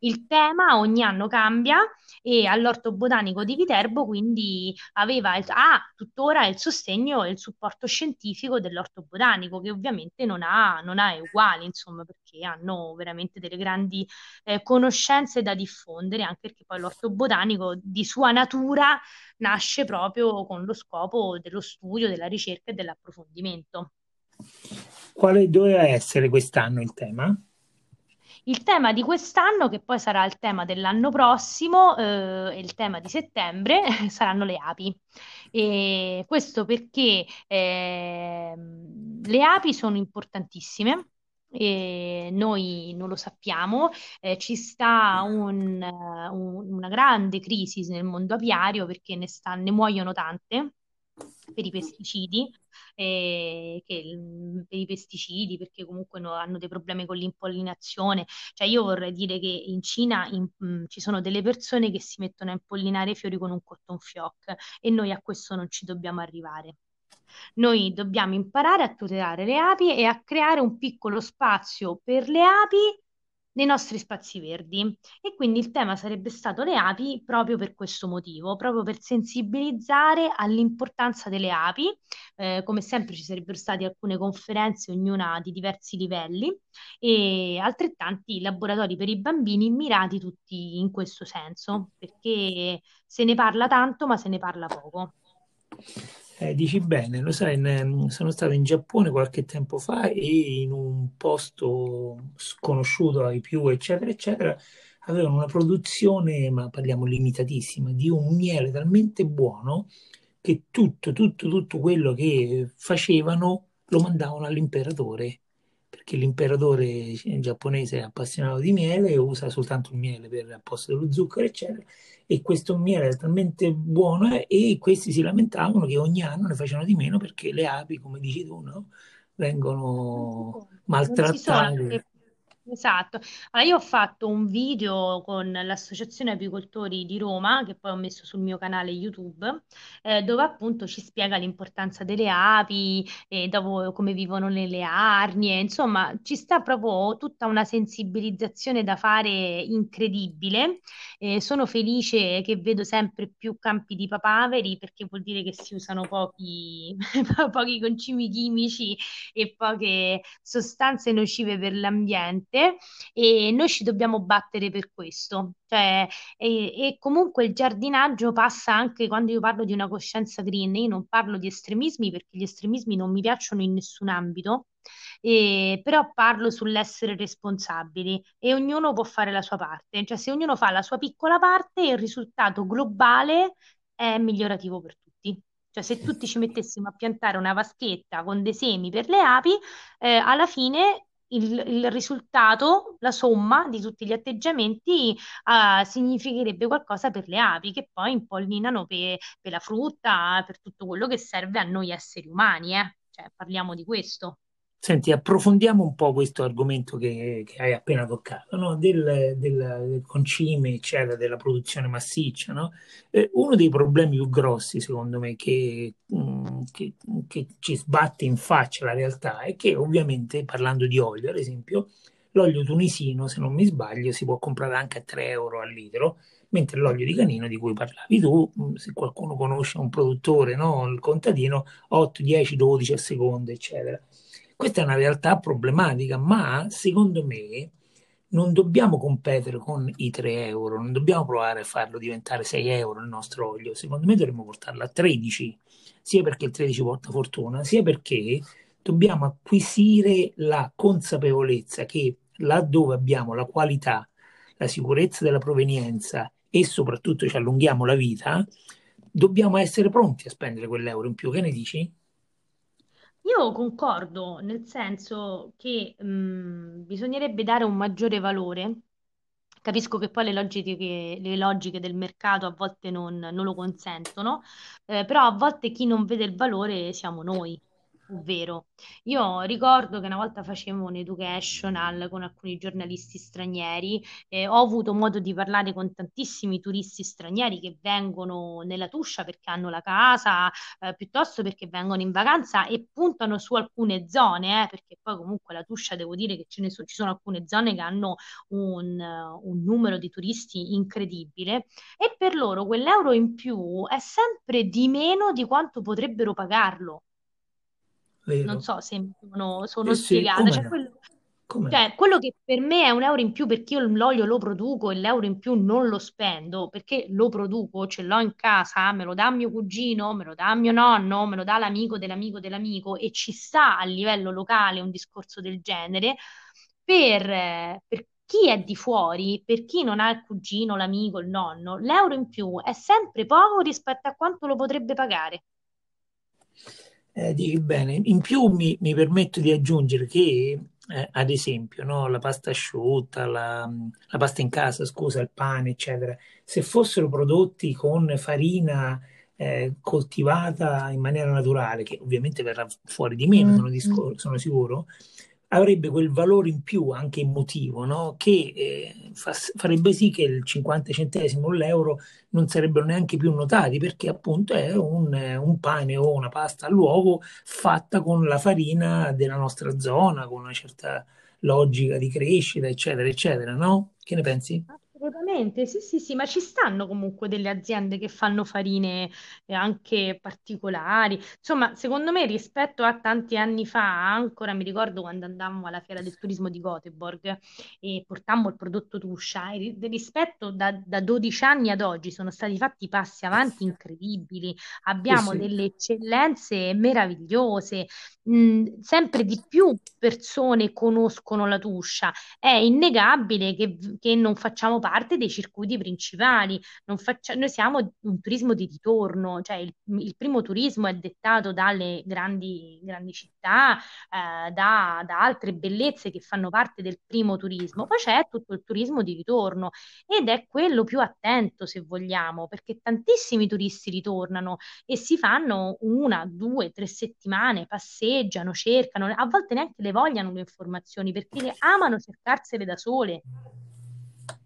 Il tema ogni anno cambia e all'Orto Botanico di Viterbo quindi aveva il, ha tuttora il sostegno e il supporto scientifico dell'Orto Botanico, che ovviamente non ha, non ha uguali, insomma, perché hanno veramente delle grandi eh, conoscenze da diffondere, anche perché poi l'Orto Botanico di sua natura nasce proprio con lo scopo dello studio, della ricerca e dell'approfondimento. Quale doveva essere quest'anno il tema? Il tema di quest'anno, che poi sarà il tema dell'anno prossimo, eh, il tema di settembre, <laughs> saranno le api. E questo perché eh, le api sono importantissime. E noi non lo sappiamo, eh, ci sta un, un, una grande crisi nel mondo apiario perché ne, sta, ne muoiono tante per i pesticidi, eh, che, per i pesticidi perché comunque no, hanno dei problemi con l'impollinazione. Cioè io vorrei dire che in Cina in, mh, mm, ci sono delle persone che si mettono a impollinare i fiori con un cotton fioc e noi a questo non ci dobbiamo arrivare. Noi dobbiamo imparare a tutelare le api e a creare un piccolo spazio per le api nei nostri spazi verdi. E quindi il tema sarebbe stato le api proprio per questo motivo, proprio per sensibilizzare all'importanza delle api. Eh, come sempre ci sarebbero state alcune conferenze, ognuna di diversi livelli, e altrettanti laboratori per i bambini mirati tutti in questo senso, perché se ne parla tanto, ma se ne parla poco. Eh, dici bene, lo sai, ne- sono stato in Giappone qualche tempo fa e in un posto sconosciuto ai più, eccetera, eccetera, avevano una produzione, ma parliamo limitatissima, di un miele talmente buono che tutto, tutto, tutto quello che facevano lo mandavano all'imperatore perché l'imperatore giapponese è appassionato di miele e usa soltanto il miele per posto dello zucchero, eccetera. E questo miele è talmente buono eh, e questi si lamentavano che ogni anno ne facevano di meno perché le api, come dici tu, no? vengono maltrattate. Esatto. Allora, io ho fatto un video con l'Associazione Apicoltori di Roma, che poi ho messo sul mio canale YouTube, eh, dove appunto ci spiega l'importanza delle api, e dopo come vivono nelle arnie, insomma, ci sta proprio tutta una sensibilizzazione da fare incredibile. Eh, sono felice che vedo sempre più campi di papaveri perché vuol dire che si usano pochi, <laughs> pochi concimi chimici e poche sostanze nocive per l'ambiente niente e noi ci dobbiamo battere per questo. Cioè, e, e, comunque il giardinaggio passa anche quando io parlo di una coscienza green, io non parlo di estremismi perché gli estremismi non mi piacciono in nessun ambito, eh, però parlo sull'essere responsabili e ognuno può fare la sua parte, cioè se ognuno fa la sua piccola parte il risultato globale è migliorativo per tutti. Cioè, se tutti ci mettessimo a piantare una vaschetta con dei semi per le api, eh, alla fine il, il, risultato, la somma di tutti gli atteggiamenti uh, significherebbe qualcosa per le api che poi impollinano per, per, la frutta, per tutto quello che serve a noi esseri umani. Eh? Cioè, parliamo di questo. Senti, approfondiamo un po' questo argomento che, che hai appena toccato, no? del, del, del, concime, eccetera, della produzione massiccia. No? Eh, uno dei problemi più grossi, secondo me, che, mh, mm, che, che, ci sbatte in faccia la realtà è che ovviamente, parlando di olio, ad esempio, l'olio tunisino, se non mi sbaglio, si può comprare anche a 3 euro al litro, mentre l'olio di canino di cui parlavi tu, mm, se qualcuno conosce un produttore, no? il contadino, 8, 10, 12 a seconda, eccetera. Questa è una realtà problematica, ma secondo me non dobbiamo competere con i 3 euro, non dobbiamo provare a farlo diventare 6 euro il nostro olio. Secondo me dovremmo portarlo a 13, sia perché il 13 porta fortuna, sia perché dobbiamo acquisire la consapevolezza che laddove abbiamo la qualità, la sicurezza della provenienza e soprattutto ci allunghiamo la vita, dobbiamo essere pronti a spendere quell'euro in più. Che ne dici? Io concordo, nel senso che mh, bisognerebbe dare un maggiore valore. Capisco che poi le logiche, le logiche del mercato a volte non, non lo consentono, eh, però a volte chi non vede il valore siamo noi. Ovvero, io ricordo che una volta facevo un educational con alcuni giornalisti stranieri e ho avuto modo di parlare con tantissimi turisti stranieri che vengono nella Tuscia perché hanno la casa, eh, piuttosto perché vengono in vacanza e puntano su alcune zone, eh, perché poi comunque la Tuscia devo dire che ce ne so- ci sono alcune zone che hanno un, un numero di turisti incredibile e per loro quell'euro in più è sempre di meno di quanto potrebbero pagarlo non vero? so se sono, sono Sì, sì, spiegata. Cioè, quello, cioè, quello che per me è un euro in più perché io l'olio lo produco e l'euro in più non lo spendo perché lo produco, ce l'ho in casa, me lo dà mio cugino, me lo dà mio nonno, me lo dà l'amico dell'amico dell'amico e ci sta a livello locale un discorso del genere. Per, eh, per chi è di fuori, per chi non ha il cugino, l'amico, il nonno, l'euro in più è sempre poco rispetto a quanto lo potrebbe pagare. Eh, dici bene. In più mi, mi permetto di aggiungere che, eh, ad esempio, no, la pasta asciutta, la, la pasta in casa, scusa, il pane, eccetera, se fossero prodotti con farina eh, coltivata in maniera naturale, che ovviamente verrà fuori di meno, sono, Mm. discor- sono sicuro, avrebbe quel valore in più anche emotivo, no? Che eh, fa- farebbe sì che il 50 centesimo o l'euro non sarebbero neanche più notati perché appunto è un, un pane o una pasta all'uovo fatta con la farina della nostra zona, con una certa logica di crescita, eccetera, eccetera, no? Che ne pensi? Assolutamente, sì, sì, sì, ma ci stanno comunque delle aziende che fanno farine eh, anche particolari. Insomma, secondo me rispetto a tanti anni fa, ancora mi ricordo quando andammo alla fiera del turismo di Göteborg e portammo il prodotto Tuscia, e ri- rispetto da, da 12 anni ad oggi sono stati fatti passi avanti incredibili. Sì, Abbiamo sì, delle eccellenze meravigliose, mh, sempre di più persone conoscono la Tuscia. È innegabile che, che non facciamo parte dei circuiti principali, faccia- noi siamo un turismo di ritorno, cioè il, il primo turismo è dettato dalle grandi, grandi città, eh, da, da altre bellezze che fanno parte del primo turismo, poi c'è tutto il turismo di ritorno ed è quello più attento, se vogliamo, perché tantissimi turisti ritornano e si fanno una, due, tre settimane, passeggiano, cercano, a volte neanche le vogliono le informazioni perché le amano cercarsele da sole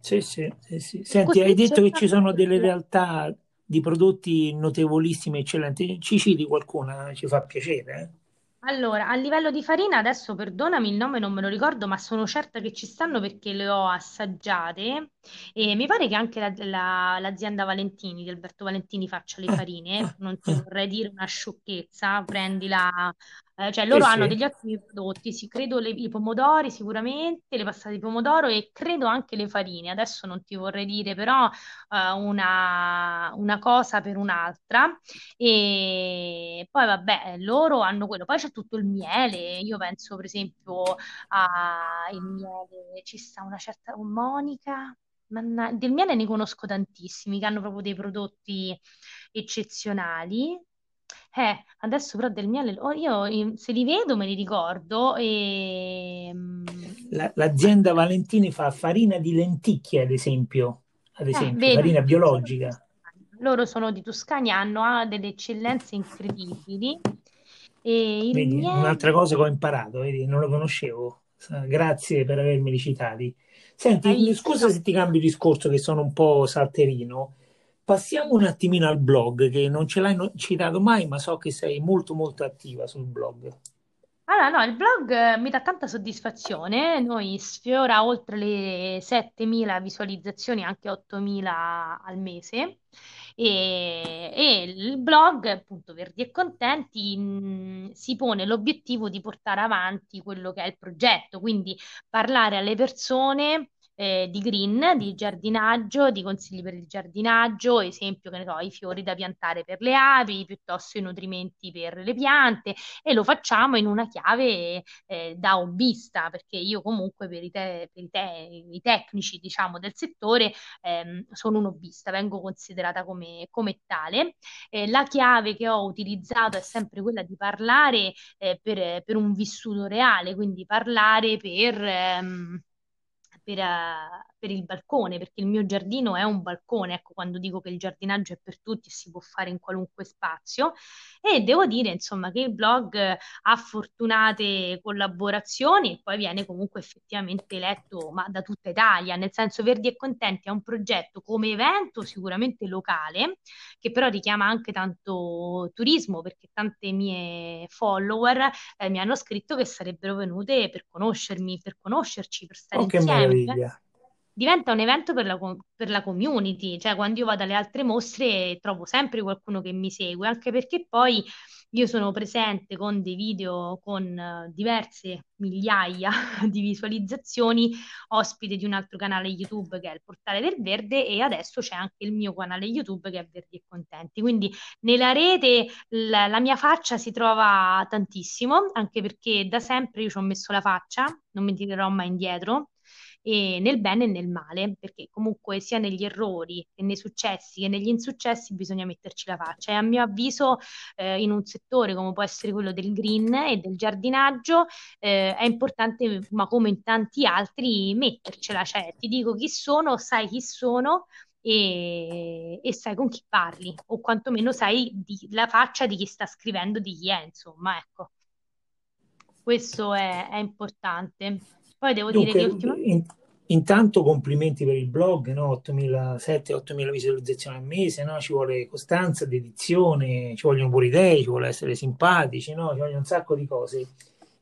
sì, sì, sì, sì. Senti, hai detto che ci sono delle realtà di prodotti notevolissime, eccellenti. Ci citi qualcuna? Ci fa piacere, eh? Allora, a livello di farina, adesso perdonami il nome, non me lo ricordo, ma sono certa che ci stanno perché le ho assaggiate e mi pare che anche la- la- l'azienda Valentini, di Alberto Valentini, faccia le farine. Non ti <laughs> vorrei dire una sciocchezza, prendila, eh, cioè Sì, loro hanno sì. degli ottimi prodotti, sì, credo le- i pomodori sicuramente, le passate di pomodoro e credo anche le farine. Adesso non ti vorrei dire però eh, una, una cosa per un'altra. E poi vabbè, loro hanno quello, poi c'è tutto il miele. Io penso, per esempio, al miele, ci sta una certa Monica. manna- del miele ne conosco tantissimi che hanno proprio dei prodotti eccezionali. Eh, adesso però del miele, oh, io eh, se li vedo me li ricordo e... La- l'azienda Valentini fa farina di lenticchie, ad esempio, ad Eh, esempio, vedi, farina biologica. Loro sono di Toscania, hanno ah, delle eccellenze incredibili e Vedi, miele... un'altra cosa che ho imparato, vedi, non lo conoscevo. Grazie per avermeli citati. Hai Senti, visto? scusa se ti cambio discorso, che sono un po' salterino. Passiamo un attimino al blog, che non ce l'hai citato mai, ma so che sei molto molto attiva sul blog. Allora, no, il blog eh, mi dà tanta soddisfazione, noi sfiora oltre le 7.000 visualizzazioni, anche 8.000 al mese, e, e il blog, appunto, Verdi e Contenti, mh, si pone l'obiettivo di portare avanti quello che è il progetto, quindi parlare alle persone eh, di green, di giardinaggio, di consigli per il giardinaggio, esempio, che ne so, i fiori da piantare per le api, piuttosto i nutrimenti per le piante e lo facciamo in una chiave eh, da hobbista, perché io comunque per i, te- per i, te- i tecnici, diciamo, del settore ehm, sono un hobbista, vengo considerata come, come tale. Eh, la chiave che ho utilizzato è sempre quella di parlare eh, per, per un vissuto reale, quindi parlare per... ehm, per, eh, per il balcone, perché il mio giardino è un balcone, ecco quando dico che il giardinaggio è per tutti e si può fare in qualunque spazio. E devo dire, insomma, che il blog ha fortunate collaborazioni e poi viene comunque effettivamente letto ma da tutta Italia, nel senso Verdi e Contenti è un progetto come evento sicuramente locale, che però richiama anche tanto turismo, perché tante mie follower eh, mi hanno scritto che sarebbero venute per conoscermi, per conoscerci, per stare Oh, che insieme. meraviglia. Diventa un evento per la, per la community, cioè quando io vado alle altre mostre trovo sempre qualcuno che mi segue, anche perché poi io sono presente con dei video con eh, diverse migliaia <laughs> di visualizzazioni, ospite di un altro canale YouTube che è il Portale del Verde e adesso c'è anche il mio canale YouTube che è Verdi e Contenti. Quindi nella rete la, la mia faccia si trova tantissimo, anche perché da sempre io ci ho messo la faccia, non mi tirerò mai indietro e nel bene e nel male, perché comunque sia negli errori che nei successi che negli insuccessi bisogna metterci la faccia. E a mio avviso, eh, in un settore come può essere quello del green e del giardinaggio, eh, è importante, ma come in tanti altri, mettercela. Cioè, ti dico chi sono, sai chi sono. E, e sai con chi parli, o quantomeno sai di, la faccia di chi sta scrivendo, di chi è, insomma, ecco, questo è, è importante. Poi devo dire Dunque, che ultimamente in- intanto complimenti per il blog, no? 8.000-7-8.000 visualizzazioni al mese, no? Ci vuole costanza, dedizione, ci vogliono pure idee, ci vuole essere simpatici, no? Ci vogliono un sacco di cose.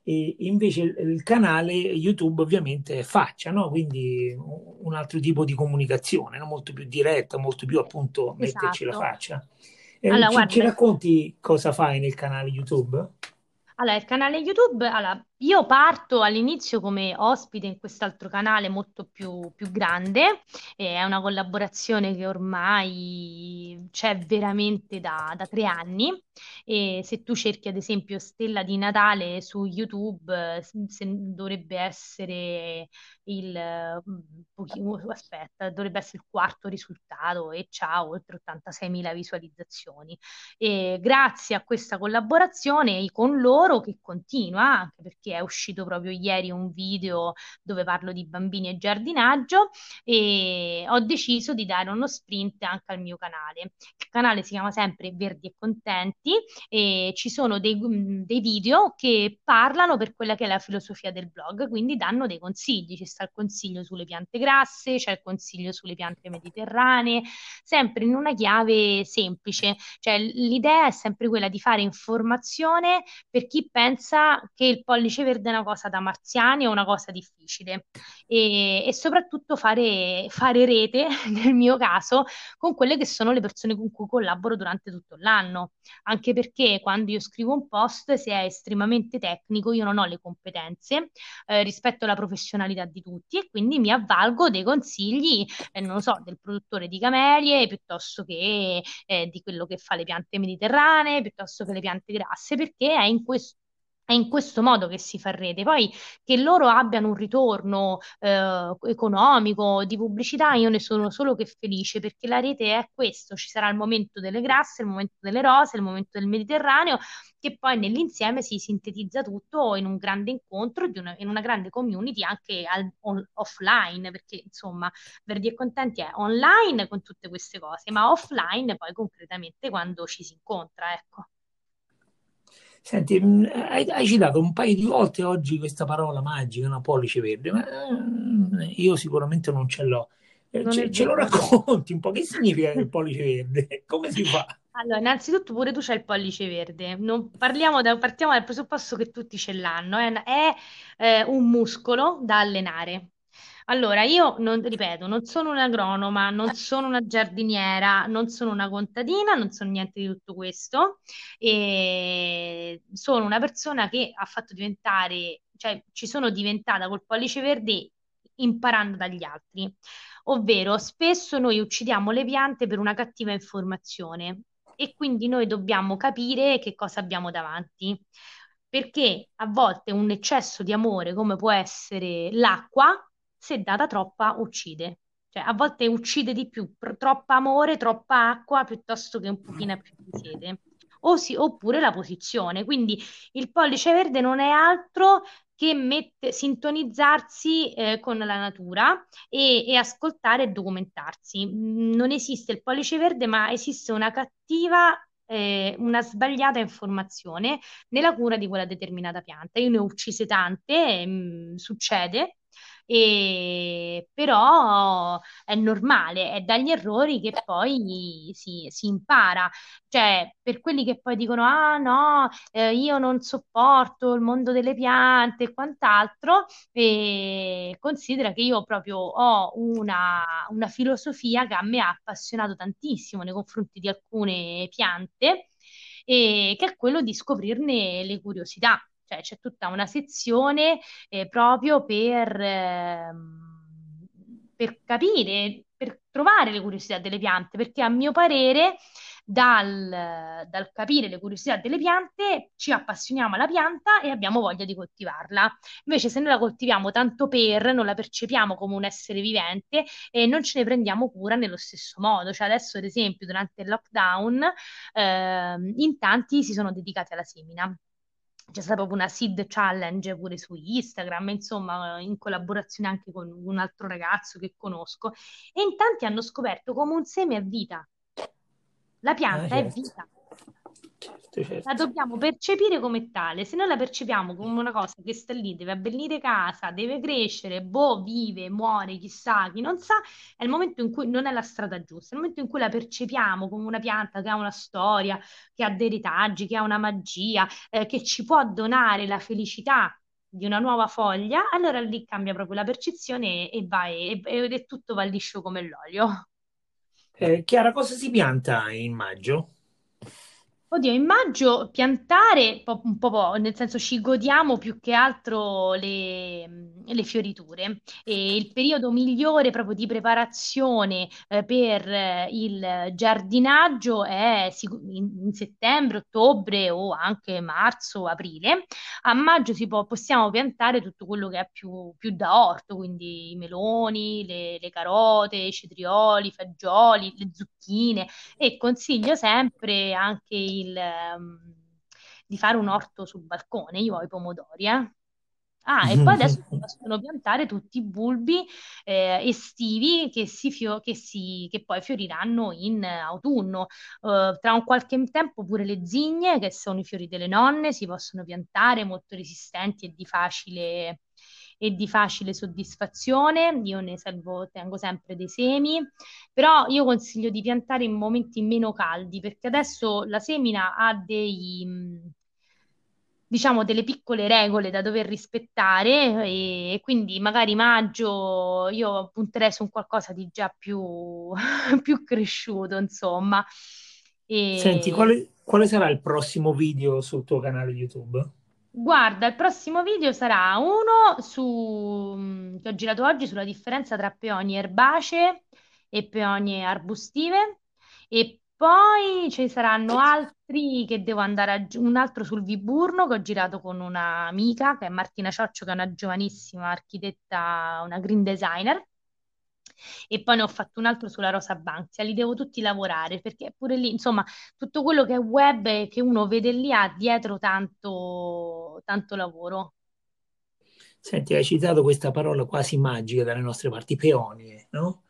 E invece il, il canale YouTube ovviamente è faccia, no? Quindi un altro tipo di comunicazione, no? Molto più diretta, molto più appunto metterci la Esatto. faccia. Eh, Allora, ci, ci guarda, racconti cosa fai nel canale YouTube? allora, il canale YouTube, allora, io parto all'inizio come ospite in quest'altro canale molto più, più grande, e è una collaborazione che ormai c'è veramente da, da tre anni. E se tu cerchi ad esempio Stella di Natale su YouTube, eh, se- se- dovrebbe essere il, eh, pochi- aspetta, dovrebbe essere il quarto risultato e c'ha oltre 86.000 visualizzazioni. E grazie a questa collaborazione con loro che continua, anche perché è uscito proprio ieri un video dove parlo di bambini e giardinaggio, e ho deciso di dare uno sprint anche al mio canale. Il canale si chiama sempre Verdi e Contenti e ci sono dei, dei video che parlano per quella che è la filosofia del blog, quindi danno dei consigli. Ci sta il consiglio sulle piante grasse, c'è il consiglio sulle piante mediterranee, sempre in una chiave semplice. Cioè, l'idea è sempre quella di fare informazione per chi pensa che il pollice è una cosa da marziani o una cosa difficile e, e soprattutto fare, fare rete, <laughs> nel mio caso, con quelle che sono le persone con cui collaboro durante tutto l'anno. Anche perché quando io scrivo un post, se è estremamente tecnico, io non ho le competenze eh, rispetto alla professionalità di tutti e quindi mi avvalgo dei consigli, eh, non lo so, del produttore di camelie piuttosto che eh, di quello che fa le piante mediterranee, piuttosto che le piante grasse, perché è in questo è in questo modo che si fa rete. Poi che loro abbiano un ritorno eh, economico, di pubblicità, io ne sono solo che felice perché la rete è questo, ci sarà il momento delle grasse, il momento delle rose, il momento del Mediterraneo, che poi nell'insieme si sintetizza tutto in un grande incontro, una, in una grande community anche al, on, offline, perché insomma Verdi e Contenti è online con tutte queste cose, ma offline poi concretamente quando ci si incontra, ecco. Senti, mh, hai, hai citato un paio di volte oggi questa parola magica, no? Pollice verde, ma eh, io sicuramente non ce l'ho. Eh, Non Ce, ce lo racconti un po'? Che significa il pollice verde? <laughs> Come si fa? Allora, innanzitutto pure tu c'hai il pollice verde. Da- partiamo dal presupposto che tutti ce l'hanno. È, è, eh, un muscolo da allenare. Allora, io non, ripeto, non sono un'agronoma, non sono una giardiniera, non sono una contadina, non sono niente di tutto questo. E sono una persona che ha fatto diventare, cioè ci sono diventata col pollice verde imparando dagli altri. Ovvero, spesso noi uccidiamo le piante per una cattiva informazione e quindi noi dobbiamo capire che cosa abbiamo davanti. Perché a volte un eccesso di amore, come può essere l'acqua, se data troppa, uccide. Cioè, a volte uccide di più, pr- troppa amore, troppa acqua, piuttosto che un pochino più di sete. O si- oppure la posizione. Quindi il pollice verde non è altro che mette, sintonizzarsi eh, con la natura e, e ascoltare e documentarsi. Non esiste il pollice verde, ma esiste una cattiva eh, una sbagliata informazione nella cura di quella determinata pianta. Io ne ho uccise tante, mh, succede, però è normale, è dagli errori che poi si, si impara. Cioè, per quelli che poi dicono, ah no, eh, io non sopporto il mondo delle piante e quant'altro, e considera che io proprio ho una, una filosofia che a me ha appassionato tantissimo nei confronti di alcune piante, e che è quello di scoprirne le curiosità cioè c'è tutta una sezione eh, proprio per, eh, per capire, per trovare le curiosità delle piante, perché a mio parere dal, dal, capire le curiosità delle piante ci appassioniamo alla pianta e abbiamo voglia di coltivarla. Invece se noi la coltiviamo tanto per, non la percepiamo come un essere vivente e non ce ne prendiamo cura nello stesso modo. Cioè adesso ad esempio durante il lockdown eh, in tanti si sono dedicati alla semina c'è stata proprio una seed challenge pure su Instagram, insomma, in collaborazione anche con un altro ragazzo che conosco. E in tanti hanno scoperto come un seme è vita. La pianta ah, certo. è vita. Certo, certo. La dobbiamo percepire come tale. Se noi la percepiamo come una cosa che sta lì, deve abbellire casa, deve crescere, boh, vive, muore, chissà, chi non sa, è il momento in cui non è la strada giusta, è il momento in cui la percepiamo come una pianta che ha una storia, che ha dei retaggi, che ha una magia, eh, che ci può donare la felicità di una nuova foglia, allora lì cambia proprio la percezione e, e va e, e, e tutto va liscio come l'olio. Eh, Chiara, cosa si pianta in maggio? Oddio, in maggio piantare un po', po', nel senso ci godiamo più che altro le, le fioriture. E il periodo migliore proprio di preparazione eh, per eh, il giardinaggio è in, in settembre, ottobre o anche marzo, aprile. A maggio si può, possiamo piantare tutto quello che è più, più da orto, quindi i meloni, le, le carote, i cetrioli, i fagioli, le zucchine e consiglio sempre anche il il, um, di fare un orto sul balcone, io ho i pomodori, eh. Ah, e poi <laughs> adesso si possono piantare tutti i bulbi eh, estivi che, si fio- che, si, che poi fioriranno in autunno. Uh, tra un qualche tempo pure le zigne, che sono i fiori delle nonne, si possono piantare molto resistenti e di facile e di facile soddisfazione. Io ne salvo, tengo sempre dei semi, però io consiglio di piantare in momenti meno caldi perché adesso la semina ha dei diciamo delle piccole regole da dover rispettare e, quindi magari maggio io punterei su qualcosa di già più, <laughs> più cresciuto, insomma. E... Senti, quale, quale sarà il prossimo video sul tuo canale YouTube? Guarda, il prossimo video sarà uno su, mm, che ho girato oggi sulla differenza tra peonie erbacee e peonie arbustive. E poi ci saranno altri che devo andare a, un altro sul Viburno che ho girato con un'amica che è Martina Cioccio che è una giovanissima architetta, una green designer. E poi ne ho fatto un altro sulla Rosa Banksia, li devo tutti lavorare perché pure lì, insomma, tutto quello che è web e che uno vede lì ha dietro tanto, tanto lavoro. Senti, hai citato questa parola quasi magica dalle nostre parti, peonie, no?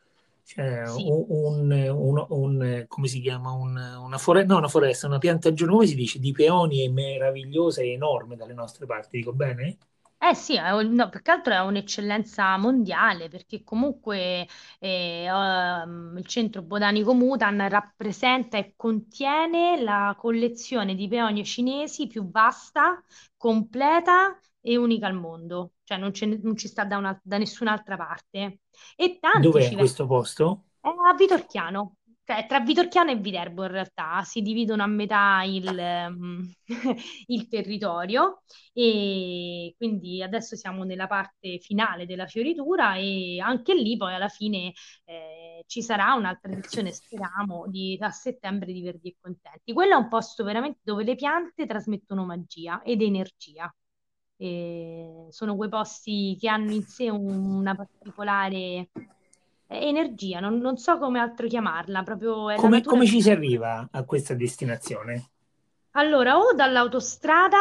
Cioè, sì. un, un, un, come si chiama? una foresta, no, una foresta, una piantagione, come si dice? Di peonie meravigliosa e enorme dalle nostre parti, dico bene? Eh sì, no, più che altro è un'eccellenza mondiale perché comunque eh, ehm, il Centro Botanico Mutan rappresenta e contiene la collezione di peonie cinesi più vasta, completa e unica al mondo, cioè non, ce non ci sta da, una- da nessun'altra parte. E tanti Dov'è ci questo posto? È a Vitorchiano. Cioè, tra Vitorchiano e Viterbo in realtà si dividono a metà il, um, <laughs> il, territorio e quindi adesso siamo nella parte finale della fioritura e anche lì poi alla fine eh, ci sarà un'altra edizione, speriamo, di, a settembre di Verdi e Contenti. Quello è un posto veramente dove le piante trasmettono magia ed energia. E sono quei posti che hanno in sé un, una particolare energia, non, non so come altro chiamarla, proprio come, come ci si arriva a questa destinazione? Allora, o dall'autostrada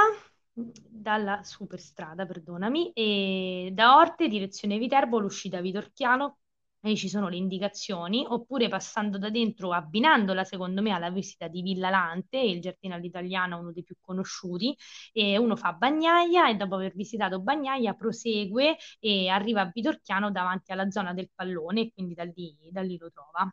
dalla superstrada, perdonami, e da Orte, direzione Viterbo, l'uscita Vitorchiano, e ci sono le indicazioni, oppure passando da dentro, abbinandola secondo me alla visita di Villa Lante, il giardino all'italiano, uno dei più conosciuti, e uno fa Bagnaia e dopo aver visitato Bagnaia prosegue e arriva a Vitorchiano davanti alla zona del pallone quindi da lì, da lì lo trova.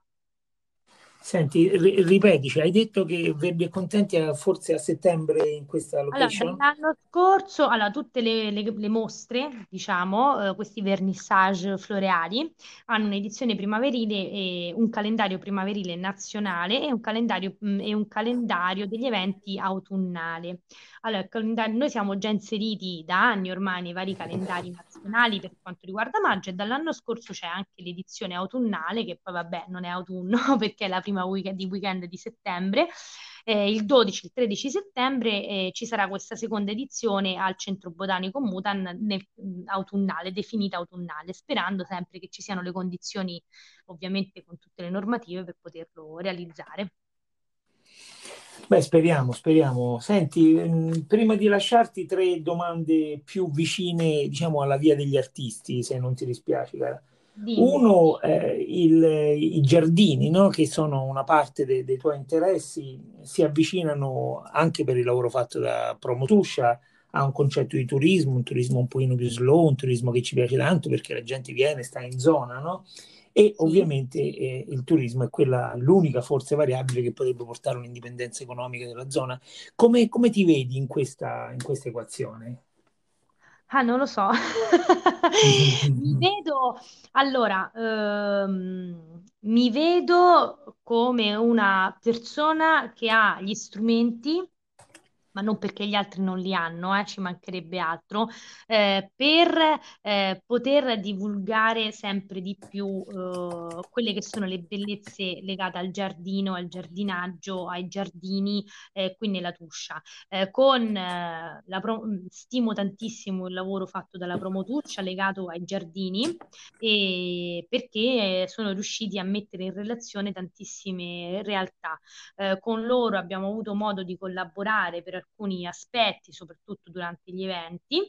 Senti, ri- ripetici, hai detto che Verdi e Contenti è forse a settembre in questa location? Allora, l'anno scorso, allora, tutte le, le- le mostre, diciamo, eh, questi vernissage floreali, hanno un'edizione primaverile e un calendario primaverile nazionale e un calendario, mh, e un calendario degli eventi autunnali. Allora, noi siamo già inseriti da anni ormai nei vari calendari nazionali per quanto riguarda maggio e dall'anno scorso c'è anche l'edizione autunnale, che poi vabbè non è autunno <laughs> perché è la prima weekend, di weekend di settembre. Eh, il 12, il 13 settembre eh, ci sarà questa seconda edizione al Centro Botanico Mutan nel, autunnale, definita autunnale, sperando sempre che ci siano le condizioni, ovviamente con tutte le normative, per poterlo realizzare. Beh, speriamo, speriamo. Senti, mh, prima di lasciarti tre domande più vicine, diciamo, alla via degli artisti, se non ti dispiace, cara. Uno, eh, il- i giardini, no? Che sono una parte de- dei tuoi interessi, si avvicinano anche per il lavoro fatto da Promotuscia a un concetto di turismo, un turismo un pochino più slow, un turismo che ci piace tanto perché la gente viene, sta in zona, no? E ovviamente eh, il turismo è quella, l'unica forse variabile che potrebbe portare un'indipendenza economica della zona. Come, come ti vedi in questa, in questa equazione? Ah, non lo so. <laughs> Mi <laughs> vedo, allora, ehm, mi vedo come una persona che ha gli strumenti, ma non perché gli altri non li hanno, eh, ci mancherebbe altro, eh, per eh, poter divulgare sempre di più eh, quelle che sono le bellezze legate al giardino, al giardinaggio, ai giardini eh, qui nella Tuscia eh, con la pro- stimo tantissimo il lavoro fatto dalla Promotuccia legato ai giardini perché sono riusciti a mettere in relazione tantissime realtà. Con loro abbiamo avuto modo di collaborare per alcuni aspetti, soprattutto durante gli eventi.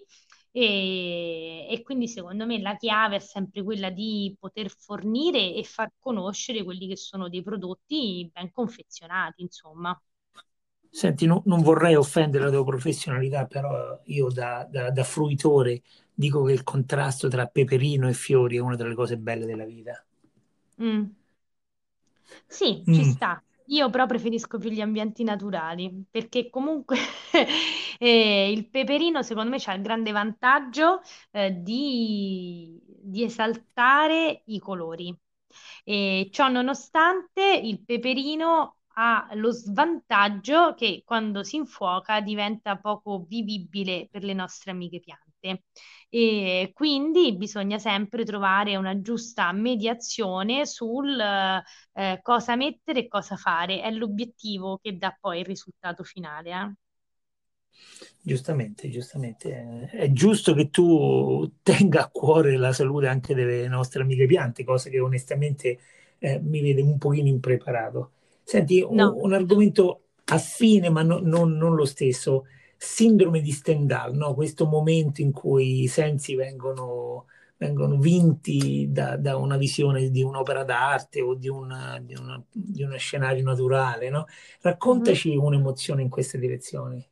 E, e quindi secondo me la chiave è sempre quella di poter fornire e far conoscere quelli che sono dei prodotti ben confezionati, insomma. Senti, no- non vorrei offendere la tua professionalità, però io da, da- da fruitore dico che il contrasto tra peperino e fiori è una delle cose belle della vita. Mm. Sì, ci Mm, sta. Io però preferisco più gli ambienti naturali, perché comunque <laughs> eh, il peperino secondo me c'ha il grande vantaggio eh, di, di esaltare i colori. E ciò nonostante, il peperino ha lo svantaggio che quando si infuoca diventa poco vivibile per le nostre amiche piante. E quindi bisogna sempre trovare una giusta mediazione sul eh, cosa mettere e cosa fare. È l'obiettivo che dà poi il risultato finale, eh. giustamente, giustamente. È, è giusto che tu tenga a cuore la salute anche delle nostre amiche piante, cosa che onestamente eh, mi vede un pochino impreparato. Senti, No. un, un argomento affine, ma no- non, non lo stesso. Sindrome di Stendhal, no? Questo momento in cui i sensi vengono, vengono vinti da, da una visione di un'opera d'arte o di, una, di, una- di uno scenario naturale, no? Raccontaci un'emozione in queste direzioni.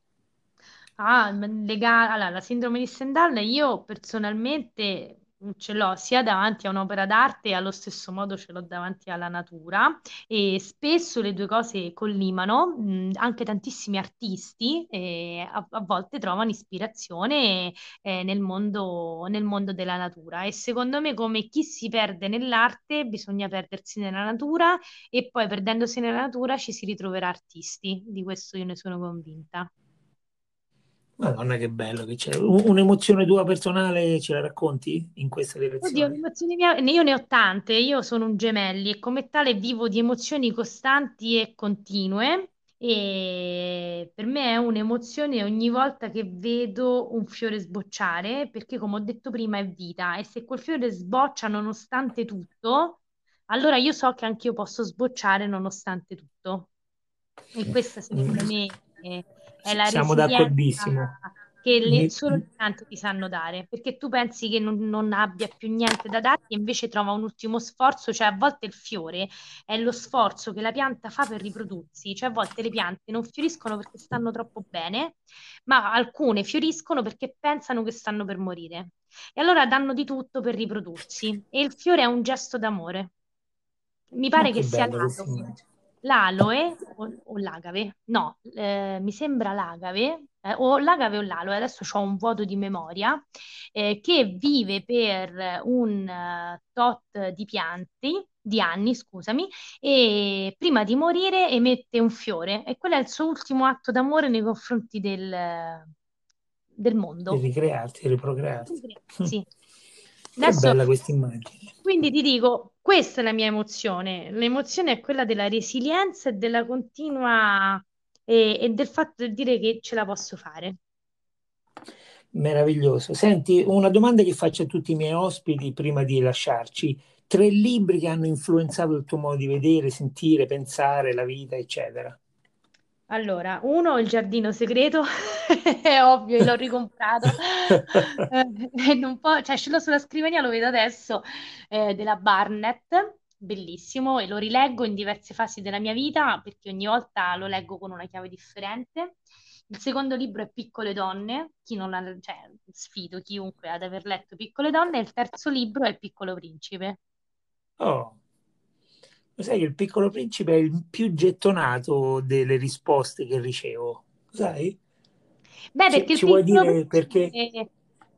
Ah, lega- allora, la sindrome di Stendhal io personalmente ce l'ho sia davanti a un'opera d'arte e allo stesso modo ce l'ho davanti alla natura. E spesso le due cose collimano, mh, anche tantissimi artisti eh, a, a volte trovano ispirazione eh, nel mondo, nel mondo della natura. E secondo me come chi si perde nell'arte bisogna perdersi nella natura e poi perdendosi nella natura ci si ritroverà artisti, di questo io ne sono convinta. Madonna, che bello che c'è. Un- Un'emozione tua personale ce la racconti in questa Oddio, direzione? emozioni mie, ne- io ne ho tante, io sono un gemelli e come tale vivo di emozioni costanti e continue e per me è un'emozione ogni volta che vedo un fiore sbocciare perché come ho detto prima è vita e se quel fiore sboccia nonostante tutto, allora io so che anch'io posso sbocciare nonostante tutto e questa secondo Mm, me è, è la Siamo d'accordissimo. che le, solo le piante ti sanno dare, perché tu pensi che non, non, abbia più niente da darti e invece trova un ultimo sforzo, cioè a volte il fiore è lo sforzo che la pianta fa per riprodursi, cioè a volte le piante non fioriscono perché stanno troppo bene, ma alcune fioriscono perché pensano che stanno per morire e allora danno di tutto per riprodursi e il fiore è un gesto d'amore. Mi pare che, che sia l'aloe, l'aloe o, o, l'agave, no, eh, mi sembra l'agave, eh, o l'agave o l'aloe, adesso ho un vuoto di memoria, eh, che vive per un uh, tot di pianti, di anni, scusami, e prima di morire emette un fiore e quello è il suo ultimo atto d'amore nei confronti del, del mondo. Di ricrearti, di riprocrearti. Sì. <laughs> Adesso, che bella questa immagine. Quindi ti dico, questa è la mia emozione. L'emozione è quella della resilienza e della continua e, e del fatto di dire che ce la posso fare. Meraviglioso. Senti, una domanda che faccio a tutti i miei ospiti prima di lasciarci. Tre libri che hanno influenzato il tuo modo di vedere, sentire, pensare la vita, eccetera. Allora, uno, il giardino segreto, <laughs> è ovvio, l'ho ricomprato, <laughs> eh, <laughs> non po', cioè ce l'ho sulla scrivania, lo vedo adesso, eh, della Barnett, bellissimo, e lo rileggo in diverse fasi della mia vita, perché ogni volta lo leggo con una chiave differente. Il secondo libro è Piccole donne, chi non ha, cioè, sfido chiunque ad aver letto Piccole donne, e il terzo libro è Il piccolo principe. Oh, sai che il piccolo principe è il più gettonato delle risposte che ricevo, sai? Beh, perché ci, ci vuoi dire perché?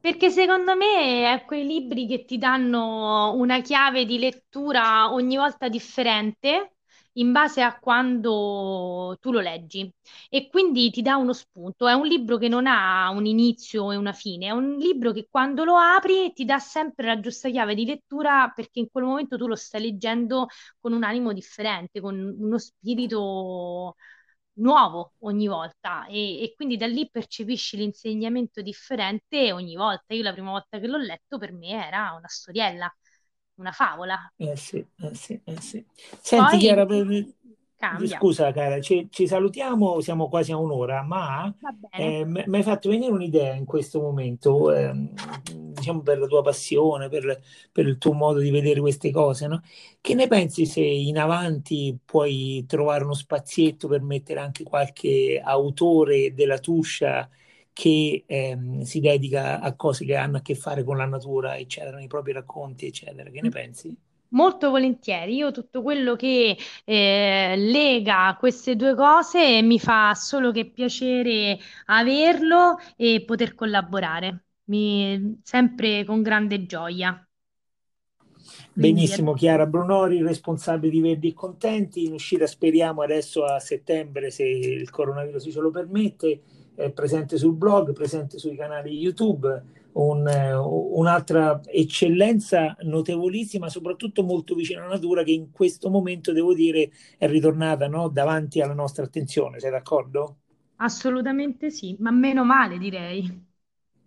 Perché secondo me è quei libri che ti danno una chiave di lettura ogni volta differente in base a quando tu lo leggi e quindi ti dà uno spunto. È un libro che non ha un inizio e una fine, è un libro che quando lo apri ti dà sempre la giusta chiave di lettura perché in quel momento tu lo stai leggendo con un animo differente, con uno spirito nuovo ogni volta e, e quindi da lì percepisci l'insegnamento differente ogni volta. Io la prima volta che l'ho letto per me era una storiella una favola. Eh sì, eh sì, eh sì. Senti Poi, Chiara, cambia. scusa cara, ci, ci, salutiamo, siamo quasi a un'ora, ma eh, mi hai fatto venire un'idea in questo momento, eh, diciamo per la tua passione, per, per, il tuo modo di vedere queste cose, no? Che ne pensi se in avanti puoi trovare uno spazietto per mettere anche qualche autore della Tuscia che ehm, si dedica a cose che hanno a che fare con la natura, eccetera, nei propri racconti, eccetera. Che ne pensi? Molto volentieri, io tutto quello che eh, lega queste due cose mi fa solo che piacere averlo e poter collaborare, mi, sempre con grande gioia. Benissimo, Chiara Brunori, responsabile di Verdi e Contenti, in uscita speriamo adesso a settembre se il coronavirus ce lo permette è presente sul blog, presente sui canali YouTube, un, un'altra eccellenza notevolissima, soprattutto molto vicina alla natura, che in questo momento, devo dire, è ritornata no, davanti alla nostra attenzione. Sei d'accordo? Assolutamente sì, ma meno male direi.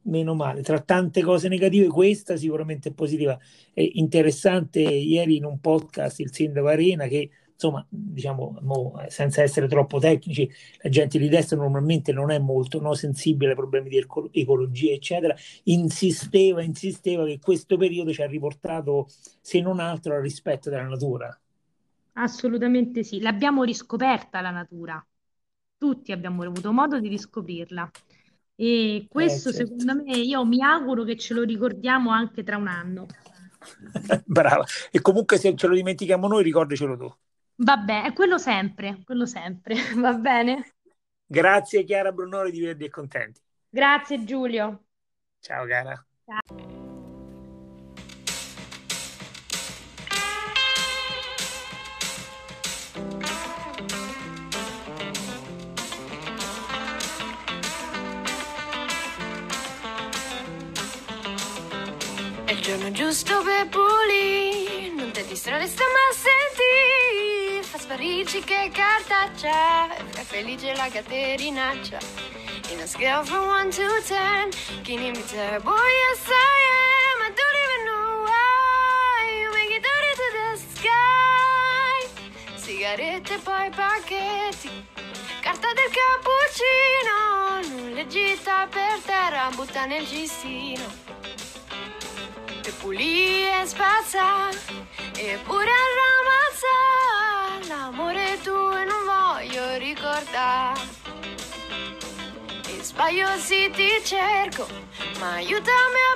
Meno male, tra tante cose negative, questa sicuramente è positiva. È interessante ieri in un podcast il sindaco Arena che insomma, diciamo, mo, senza essere troppo tecnici, la gente di destra normalmente non è molto no, sensibile ai problemi di eco- ecologia, eccetera, insisteva, insisteva che questo periodo ci ha riportato, se non altro, al rispetto della natura. Assolutamente sì, l'abbiamo riscoperta la natura, tutti abbiamo avuto modo di riscoprirla. E questo eh, certo. secondo me io mi auguro che ce lo ricordiamo anche tra un anno. <laughs> Brava. E comunque se ce lo dimentichiamo noi, ricordacelo tu. Vabbè, è quello sempre, quello sempre, <laughs> va bene? Grazie Chiara Brunori di Verdi e Contenti. Grazie Giulio. Ciao cara. Ciao. È il giorno giusto per pulire, non ti distrarre, sta ma senti fa sparirci che cartaccia È felice la caterinaccia In a scale from 1 to 10 Chi mi te boy yes I am I don't even know why You make it dirty to the sky Sigarette poi pacchetti Carta del cappuccino le gita per terra, butta nel gistino. E pulì e spazza, eppure ramazza. Ricordare. E sbaglio sì ti cerco, ma aiutami a